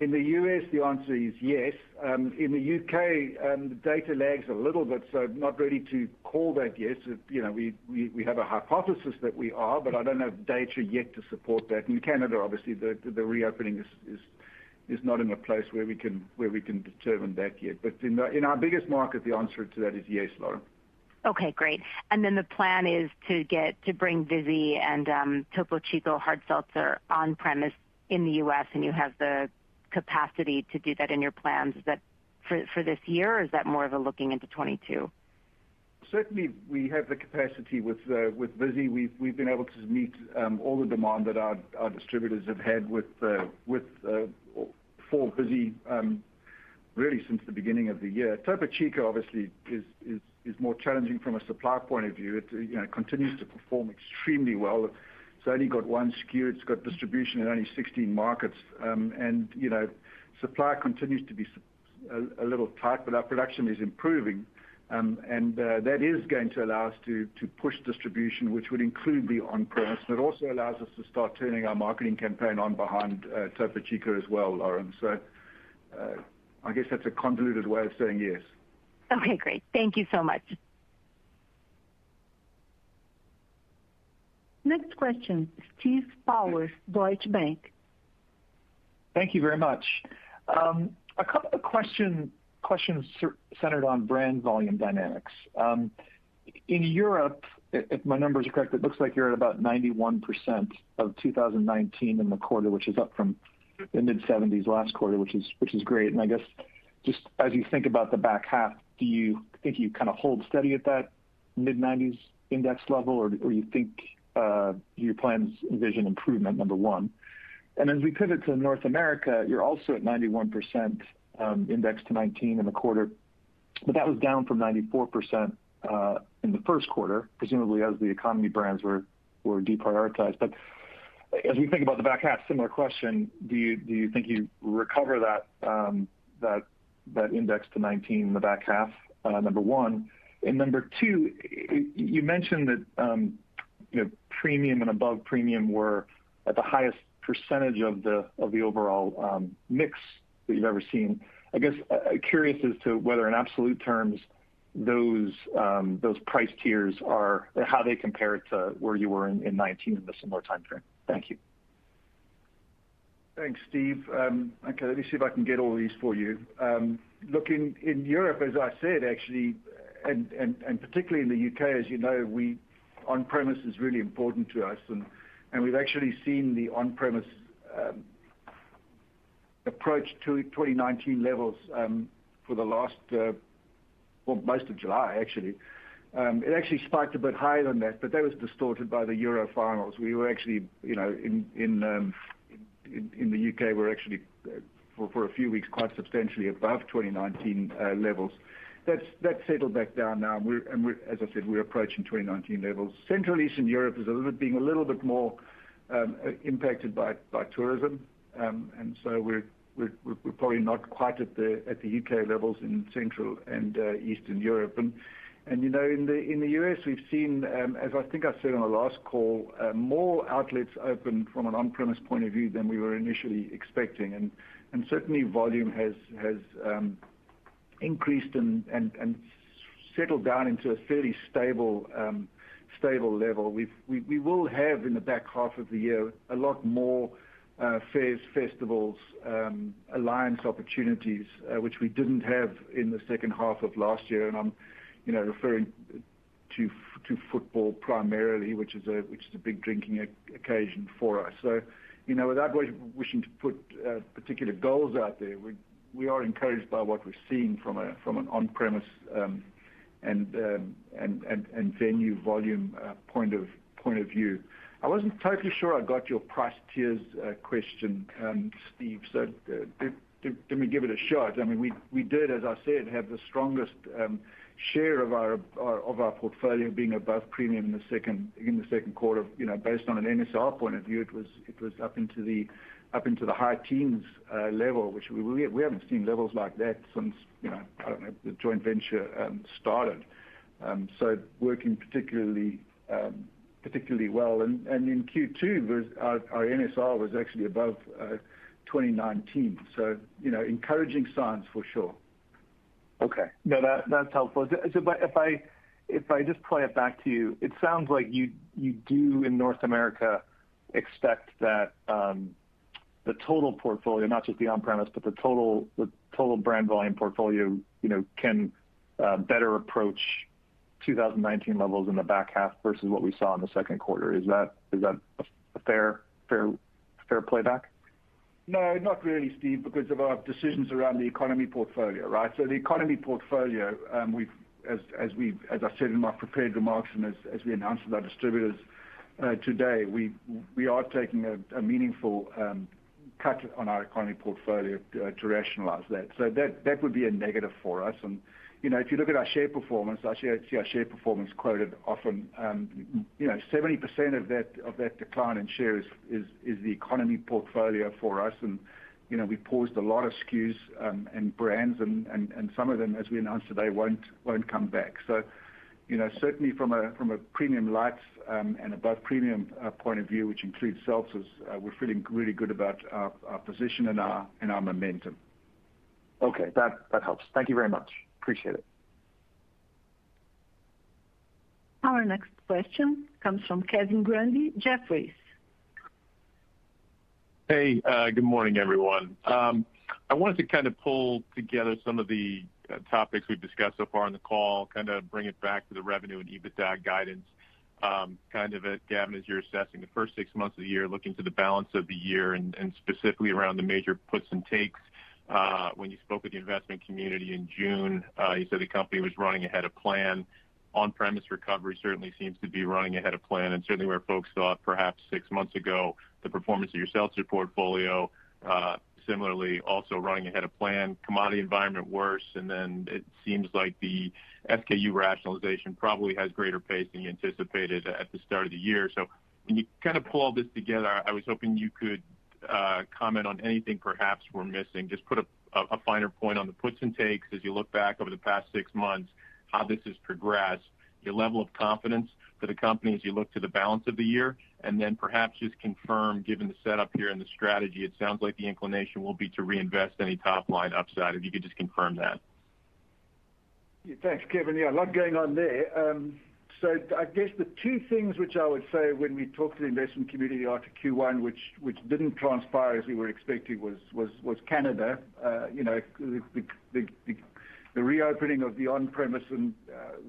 Speaker 3: In the U.S., the answer is yes. Um, in the U.K., um, the data lags a little bit, so not ready to call that yet. We have a hypothesis that we are, but I don't have data yet to support that. In Canada, obviously, the reopening is not in a place where we can determine that yet. But in our biggest market, the answer to that is yes, Lauren.
Speaker 8: Okay, great. And then the plan is to bring Vizzy and um, Topo Chico Hard Seltzer on-premise in the U.S., and you have the capacity to do that in your plans. Is that for this year, or is that more of a looking into 2022?
Speaker 3: Certainly, we have the capacity with with Vizzy. We've we've been able to meet all the demand that our our distributors have had with uh with uh for Vizzy really since the beginning of the year. Topo Chico obviously is is is more challenging from a supply point of view. It you know continues to perform extremely well. It's only got one SKU. It's got distribution in only 16 markets. Um and you know, supply continues to be a little tight, but our production is improving. And that is going to allow us to push distribution, which would include the on-premise. And it also allows us to start turning our marketing campaign on behind Topo Chico as well, Lauren. So uh I guess that's a convoluted way of saying yes.
Speaker 8: Okay, great. Thank you so much.
Speaker 1: Next question, Steve Powers, Deutsche Bank.
Speaker 9: Thank you very much. Um, a couple of questions centered on brand volume dynamics. Um, in Europe, if my numbers are correct, it looks like you're at about 91% of 2019 in the quarter, which is up from the mid-70s last quarter, which is great. And I guess, just as you think about the back half, do you think you kind of hold steady at that mid-90s index level, or you think Uh, your plans envision improvement, number one? And as we pivot to North America, you're also at 91% um, index to 2019 in the quarter, but that was down from 94% uh, in the first quarter, presumably as the economy brands were deprioritized. But as we think about the back half, similar question, do you think you recover that um, index to 2019 in the back half? Uh, number one. And number two, you mentioned that um, premium and above premium were at the highest percentage of the overall um, mix that you've ever seen. I guess, uh, uh, curious as to whether in absolute terms, um, those price tiers are, how they compare to where you were in 2019 in the similar timeframe. Thank you.
Speaker 3: Thanks, Steve. Um, okay, let me see if I can get all these for you. Look, in Europe, as I said, actually, and particularly in the U.K., as you know, on-premise is really important to us, and we've actually seen the on-premise um, approach to 2019 levels um, for the last, uh, well, most of July, actually. Um, it actually spiked a bit higher than that, but that was distorted by the Euro finals. We were actually, you know, in um in in in the U.K., we're actually, uh, for a few weeks, quite substantially above 2019 uh, levels. That's settled back down now, and as I said, we're approaching 2019 levels. Central Eastern Europe is a limit being a little bit more um, uh, impacted by by tourism. Um and so we're probably not quite at the at the U.K. levels in Central and uh, Eastern Europe. You know, in the in the U.S., we've seen, um, as I think I said on the last call, uh, more outlets open from an on-premise point of view than we were initially expecting. And certainly volume has has um, increased and settled down into a fairly stable um, level. We will have, in the back half of the year, a lot more uh, fairs, festivals, um, alliance opportunities, uh, which we didn't have in the second half of last year. And I'm referring to football primarily, which is a big drinking occasion for us. So without wishing to put uh, particular goals out there, we are encouraged by what we're seeing from a from an on-premise um and um and venue volume uh, point of point of view. I wasn't totally sure I got your price tiers uh, question, um, Steve, so uh, let me give it a shot. I mean, we we did, as I said, have the strongest um, share of our our of our portfolio being above premium in the second in the second quarter. You know, based on an NSR point of view, it was it was up into the high teens uh, level, which we haven't seen levels like that since, you know, I don't know, the joint venture um, started. Um so working particularly um, well. And in Q2, our NSR was actually above uh, 2019. Encouraging signs for sure.
Speaker 9: Okay. No, that's helpful. If I just play it back to you, it sounds like you do, in North America, expect that um, the total portfolio, not just the on-premise, but the total brand volume portfolio you know, can uh, better approach 2019 levels in the back half versus what we saw in the second quarter. Is that a fair playback?
Speaker 3: No, not really, Steve, because of our decisions around the economy portfolio, right? So the economy portfolio, um, as I said in my prepared remarks and as we announced with our distributors uh, today, we are taking a meaningful um, cut on our economy portfolio uh, to rationalize that. So that that would be a negative for us. And you know, if you look at our share performance, I see our share performance quoted often. Um, you know, 70% of that of that decline in shares is the economy portfolio for us. And, you know, we paused a lot of SKUs um, and brands, and some of them, as we announced today, won't won't come back. You know, certainly from a from a premium lights um, and above premium uh, point of view, which includes seltzers, uh, we're feeling really good about our position and our and our momentum.
Speaker 9: Okay. That helps. Thank you very much. Appreciate it.
Speaker 1: Our next question comes from Kevin Grundy, Jefferies.
Speaker 10: Hey, uh, good morning, everyone. Um, I wanted to kind of pull together some of the Uh, topics we've discussed so far on the call, kind of bring it back to the revenue and EBITDA guidance. Um, kind of, uh, Gavin, as you're assessing the first six months of the year, looking to the balance of the year and specifically around the major puts and takes. Uh, when you spoke with the investment community in June, you said the company was running ahead of plan. On-premise recovery certainly seems to be running ahead of plan, and certainly where folks thought perhaps six months ago, the performance of your seltzer portfolio, similarly also running ahead of plan. Commodity environment worse, and then it seems like the SKU rationalization probably has greater pace than you anticipated at the start of the year. So when you kind of pull all this together, I was hoping you could uh, comment on anything perhaps we're missing. Just put a finer point on the puts and takes as you look back over the past six months, how this has progressed, your level of confidence for the company as you look to the balance of the year, then perhaps just confirm, given the setup here and the strategy, it sounds like the inclination will be to reinvest any top-line upside. If you could just confirm that.
Speaker 3: Thanks, Kevin. Yeah, a lot going on there. Um so I guess the two things which I would say when we talked to the investment community after Q1, which didn't transpire as we were expecting, was Canada. You know, the reopening of the on-premise and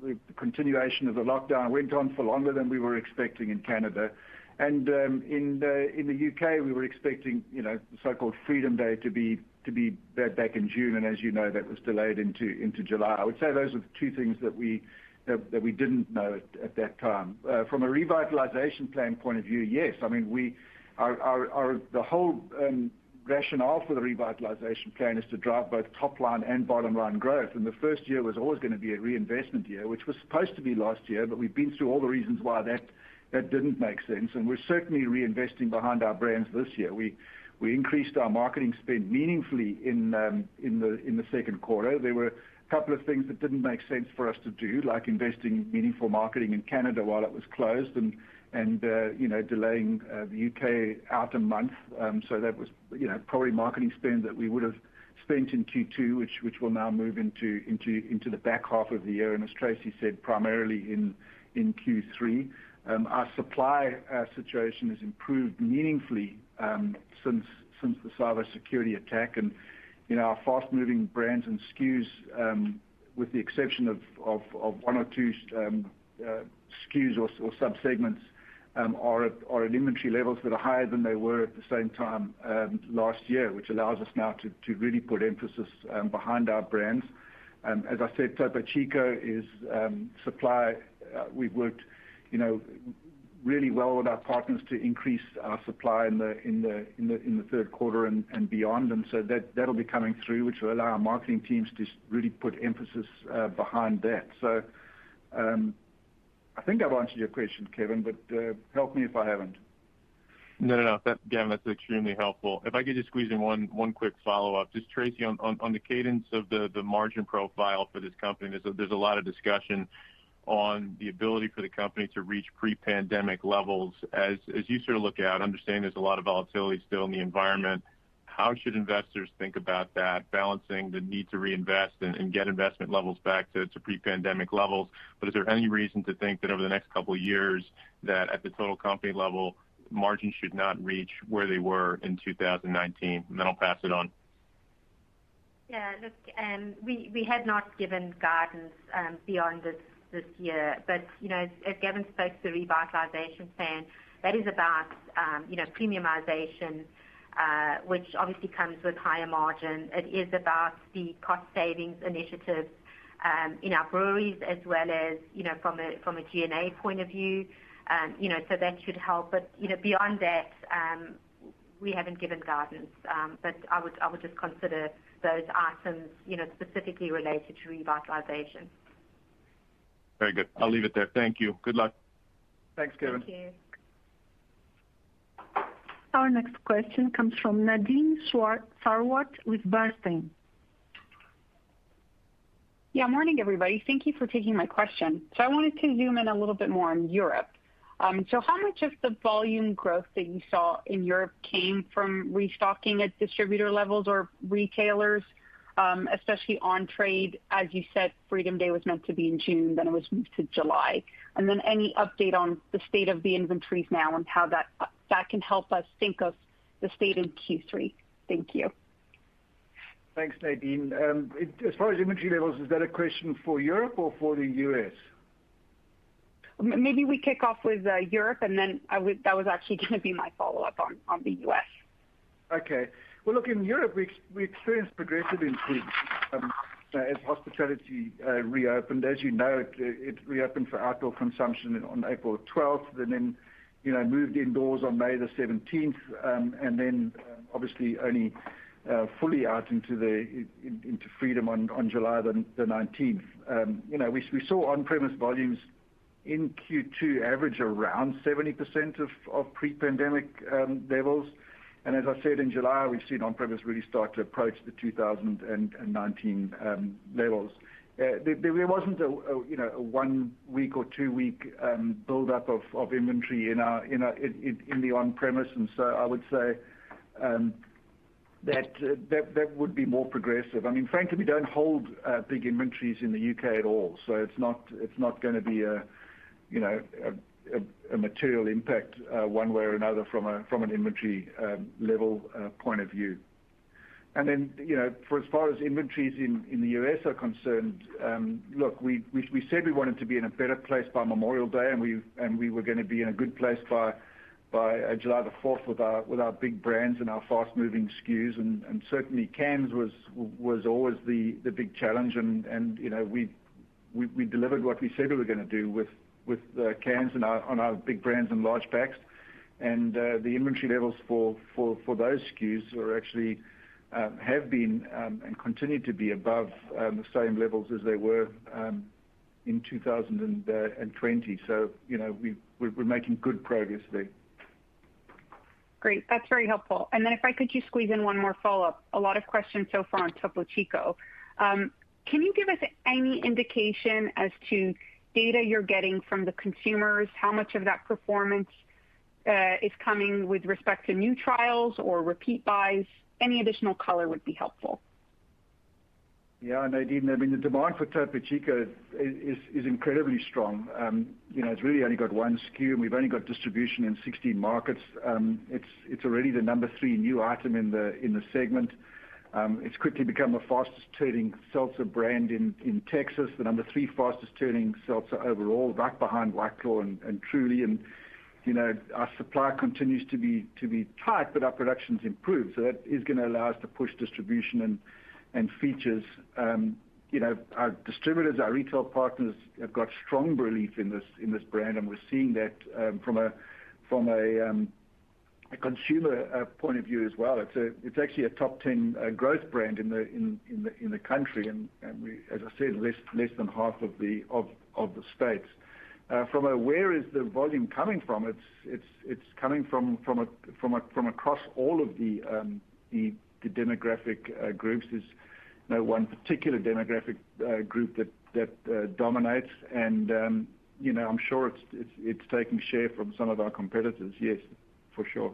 Speaker 3: the continuation of the lockdown went on for longer than we were expecting in Canada. In the in the U.K., we were expecting you the so-called Freedom Day to be to be back in June, and as you know, that was delayed into into July. I would say those are the two things that we uh that we didn't know at that time. From a revitalization plan point of view, yes. I mean we our our the whole rationale for the revitalization plan is to drive both top-line and bottom-line growth. And the first year was always going to be a reinvestment year, which was supposed to be last year, but we've been through all the reasons why that didn't make sense. And we're certainly reinvesting behind our brands this year. We we increased our marketing spend meaningfully in um in the second quarter. There were a couple of things that didn't make sense for us to do, like investing meaningful marketing in Canada while it was closed and and uh you know delaying the U.K. out a month. Um so that was you know probably marketing spend that we would have spent in Q2, which which will now move into into into the back half of the year, and as Tracey said, primarily in in Q3. Um, our supply uh, situation has improved meaningfully um since since the cybersecurity attack. And you know, our fast-moving brands and SKUs, um, with the exception of one or two um, uh, SKUs or sub-segments, are at inventory levels that are higher than they were at the same time last year, which allows us now to really put emphasis behind our brands. As I said, Topo Chico is supply. Uh, we've worked really well with our partners to increase our supply in the third quarter and beyond. And so That'll be coming through, which will allow our marketing teams to really put emphasis behind that. So um I think I've answered your question, Kevin, but help me if I haven't.
Speaker 10: No, no Gavin, that's extremely helpful. If I could just squeeze in one quick follow-up. Just Tracey, on the cadence of the margin profile for this company, there's a lot of discussion on the ability for the company to reach pre-pandemic levels. As you sort of look out, understanding there's a lot of volatility still in the environment, how should investors think about that, balancing the need to reinvest and get investment levels back to pre-pandemic levels? But is there any reason to think that over the next couple of years, that at the total company level, margins should not reach where they were in 2019? Then I'll pass it on.
Speaker 4: Yeah, look, um, we had not given guidance um, beyond this year. But you know, as Gavin spoke to the revitalization plan, that is about um, you know, premiumization, uh, which obviously comes with higher margin. It is about the cost savings initiatives um, in our breweries as well as you know, from a G&A point of view. Um, you know, so that should help. But you know, beyond that, we haven't given guidance. But I would just consider those items you know, specifically related to revitalization.
Speaker 10: Very good. I'll leave it there. Thank you. Good luck.
Speaker 3: Thanks, Kevin.
Speaker 4: Thank you.
Speaker 1: Our next question comes from Nadine Sarwat with Bernstein.
Speaker 11: Yeah, morning, everybody. Thank you for taking my question. So I wanted to zoom in a little bit more on Europe. Um so how much of the volume growth that you saw in Europe came from restocking at distributor levels or retailers, Um, especially on trade? As you said, Freedom Day was meant to be in June, then it was moved to July. And then any update on the state of the inventories now and how that can help us think of the state in Q3? Thank you.
Speaker 3: Thanks, Nadine. Um, as far as inventory levels, is that a question for Europe or for the U.S.?
Speaker 11: Maybe we kick off with uh, Europe, and then that was actually going to be my follow-up on the U.S.
Speaker 3: Okay. Well, look, in Europe, we experienced progressive improvement um, uh, as hospitality uh, reopened. As you know, it reopened for outdoor consumption on April 12th, and then you know, moved indoors on May the 17th, um, and then um, obviously only uh, fully out into the into freedom on July the 19th. We we saw on-premise volumes in Q2 average around 70% of pre-pandemic levels. And as I said, in July, we've seen on-premise really start to approach the 2019 levels. There wasn't a you know a one-week or two-week buildup of of inventory in the on-premise. And so I would say um that uh that that would be more progressive. I mean frankly, we don't hold big inventories in the U.K. at all, so it's not it's not going to be a material impact uh, one way or another from an inventory um, level uh, point of view. And then, you know, for as far as inventories in the U.S. are concerned, um, look, we said we wanted to be in a better place by Memorial Day, and we were going to be in a good place by uh, July the 4th with our big brands and our fast-moving SKUs. And certainly cans was always the big challenge, and you know we delivered what we said we were going to do with uh, cans and on our big brands and large packs. And uh the inventory levels for those SKUs are actually um, have been um, and continue to be above um, the same levels as they were in 2020. Uh, we're we're making good progress there.
Speaker 11: Great. That's very helpful. And then if I could just squeeze in one more follow-up. A lot of questions so far on Topo Chico. Can you give us any indication as to data you're getting from the consumers? How much of that performance is coming with respect to new trials or repeat buys? Any additional color would be helpful.
Speaker 3: Yeah, Nadine, I mean, the demand for Topo Chico is incredibly strong. You know, it's really only got one SKU, and we've only got distribution in 16 markets. Um it's it's already the number three new item in the in the segment. Um, it's quickly become the fastest-turning seltzer brand in Texas, the number three fastest-turning seltzer overall, right behind White Claw and Truly. And you know, our supply continues to be to be tight, but our production's improved. So that is to allow us to push distribution and and features. Um, you know, our distributors, our retail partners, have got strong belief in this in this brand, and we're seeing that um from a um, consumer uh, point of view as well. It's actually a top 10 uh, growth brand in the country, and as I said, less than half of the states. Uh, from a where is the volume coming from, it's coming from across all of the um, demographic groups. There's no one particular demographic group that dominates, and um, I'm sure it's taking share from some of our competitors. Yes, for sure.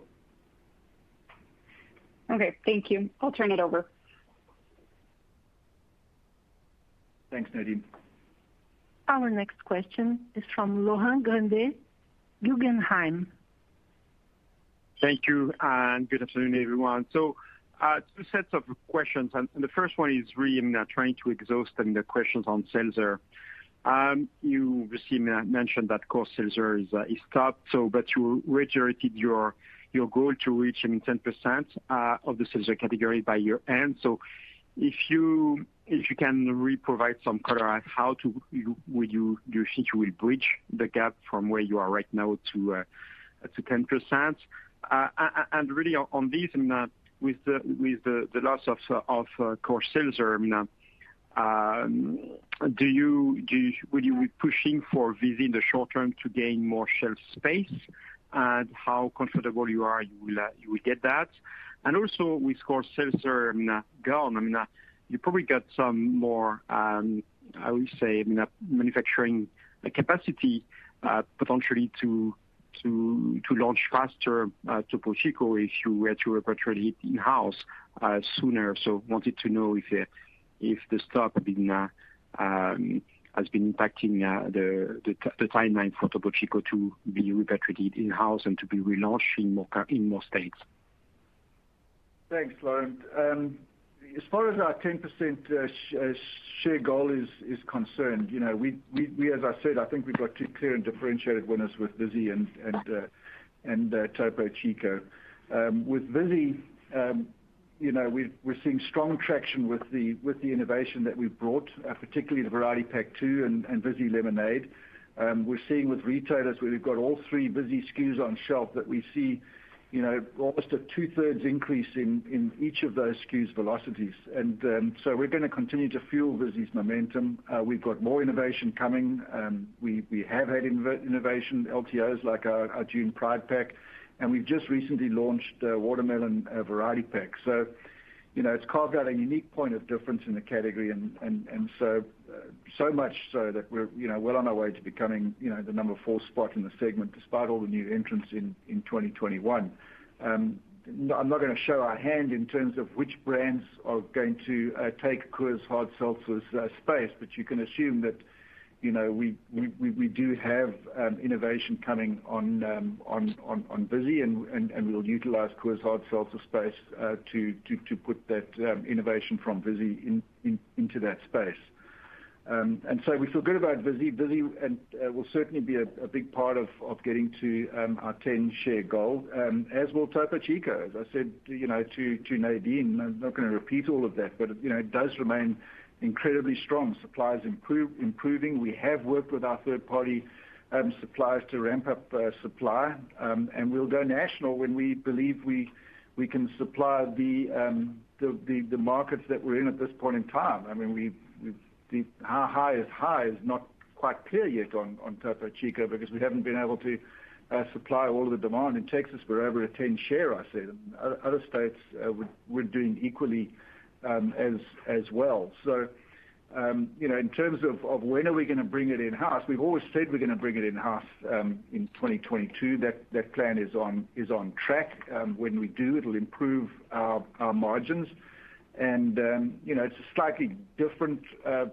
Speaker 11: Okay. Thank you. I'll turn it over.
Speaker 3: Thanks, Nadine.
Speaker 1: Our next question is from Laurent Grandet, Guggenheim.
Speaker 12: Thank you, and good afternoon, everyone. So, uh, Two sets of questions, and the first one is really trying to exhaust the questions on seltzer. Um, you obviously mentioned that Coors Seltzer is uh, top, but you reiterated your goal to reach I mean, 10% uh, of the seltzer category by year-end. So if you if you can re-provide some color on how do you think you will bridge the gap from where you are right now to uh, 10%? Uh, and really on this, with the with the loss of of Coors Seltzer, will um, you do you would you be pushing for Vizzy in the short term to gain more shelf space? And how comfortable you are you will uh, get that? And also with Coors Seltzer uh, gone, I mean, uh, you probably got some more, um, I would say, I mean, manufacturing capacity potentially to launch faster Topo Chico if you were to repatriate it in-house sooner. So wanted to know if the stock stop has been impacting uh, the timeline for Topo Chico to be repatriated in-house and to be relaunched in more states.
Speaker 3: Thanks, Laurent. Um, as far as our 10% uh, uh, share goal is concerned, you know, we as I said, I think we've got two clear and differentiated winners with Vizzy and Topo Chico. Um, with Vizzy, um, we're seeing strong traction with the with the innovation that we've brought, particularly the Variety Pack 2 and Vizzy Lemonade. We're seeing with retailers where we've got all three Vizzy SKUs on shelf that we see you know, almost a two-thirds increase in each of those SKUs' velocities. And um so we're to continue to fuel Vizzy's momentum. We've got more innovation coming. Um we have had innovation LTOs like our June Pride Pack, and we've just recently launched Watermelon Variety Pack. So, you know, it's carved out a unique point of difference in the category, and and so uh, so much so that we're you know well on our way to becoming you know, the number four spot in the segment, despite all the new entrants in 2021. Um, I'm not going to show our hand in terms of which brands are going to uh, take Coors Hard Seltzer's uh, space, but you can assume that you know, we do have um, innovation coming on um, Vizzy, and we'll utilize Coors Hard Seltzer space uh, to put that um, innovation from Vizzy into that space. Um and so we feel good about Vizzy. Vizzy uh, will certainly be a big part of getting to our 10 share goal, as will Topo Chico. As I said, you know, to Nadine, I'm not gonna repeat all of that, but, you know, it does remain incredibly strong. Supply is improving. We have worked with our third-party um, suppliers to ramp up uh, supply, um, and we'll go national when we believe we can supply um, the markets that we're in at this point in time. I mean, how high is high is not quite clear yet on Topo Chico because we haven't been able to uh, supply all of the demand. In Texas, we're over a 10 share, I said. Other states, uh, we're doing equally Um, as well. So um, you know, in terms of when are we gonna bring it in-house, we've always said we're gonna bring it in-house um, in 2022. That plan is on track. Um, when we do, it'll improve our margins. And um, you know, it's a slightly different uh, uh,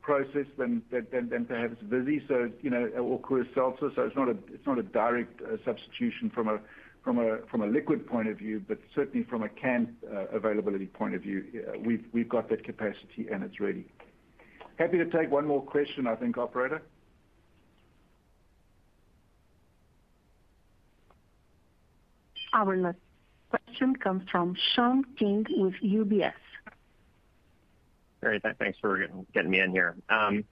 Speaker 3: process than perhaps Vizzy, you know, or Coors Seltzer. So it's not a direct uh, substitution from a from a liquid point of view, but certainly from a can uh, availability point of view, uh, we've got that capacity, and it's ready. Happy to take one more question, I think, operator.
Speaker 1: Our next question comes from Sean King with UBS.
Speaker 13: Great. Thanks for getting me in here. Um,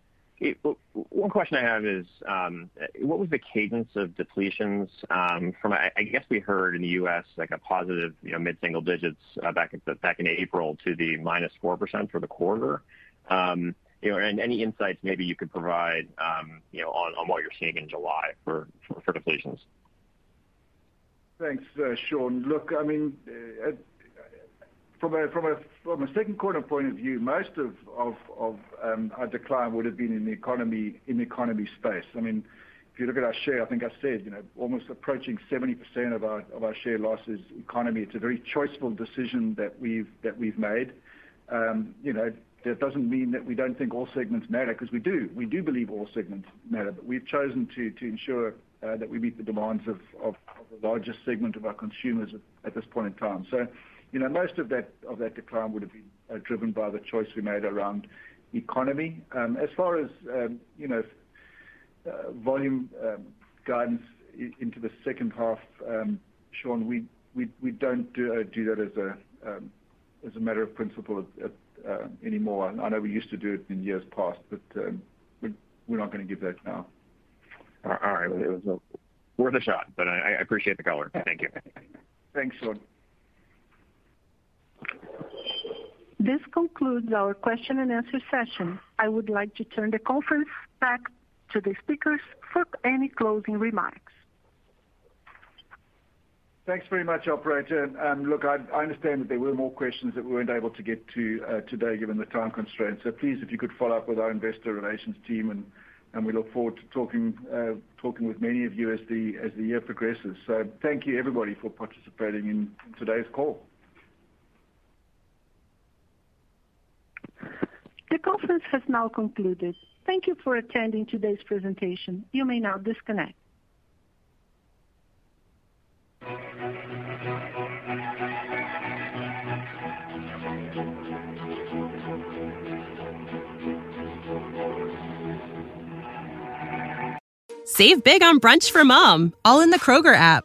Speaker 13: One question I have is, um, what was the cadence of depletions um, from, I guess we heard in the U.S. like a positive, mid-single digits uh, back in April to the -4% for the quarter. Um, and any insights maybe you could provide, on what you're seeing in July for depletions.
Speaker 3: Thanks, uh, Sean. Look, I mean, uh, from a second quarter point of view, most of um, our decline would have been in the economy space. I mean, if you look at our share, I think I said, you know, almost approaching 70% of our share loss is economy. It's a very choiceful decision that we've made. Um, you know, that doesn't mean that we don't think all segments matter, because we do. We do believe all segments matter. But we've chosen to ensure uh, that we meet the demands of the largest segment of our consumers at this point in time. You know, most of that decline would have been uh, driven by the choice we made around economy. Um, as far as um, you know, uh, volume um, guidance into the second half, Sean, we don't do uh, that as a matter of principle anymore. I know we used to do it in years past, but we're not gonna give that now.
Speaker 13: All right. It was worth a shot, but I appreciate the color. Thank you.
Speaker 3: Thanks, Sean.
Speaker 1: This concludes our question and answer session. I would like to turn the conference back to the speakers for any closing remarks.
Speaker 3: Thanks very much, operator. Um, look, I understand that there were more questions that we weren't able to get to uh, today given the time constraints. So please, if you could follow up with our investor relations team, and we look forward to talking uh, with many of you as the year progresses. So thank you, everybody, for participating in today's call.
Speaker 1: The conference has now concluded. Thank you for attending today's presentation. You may now disconnect.
Speaker 5: Save big on brunch for mom, all in the Kroger app.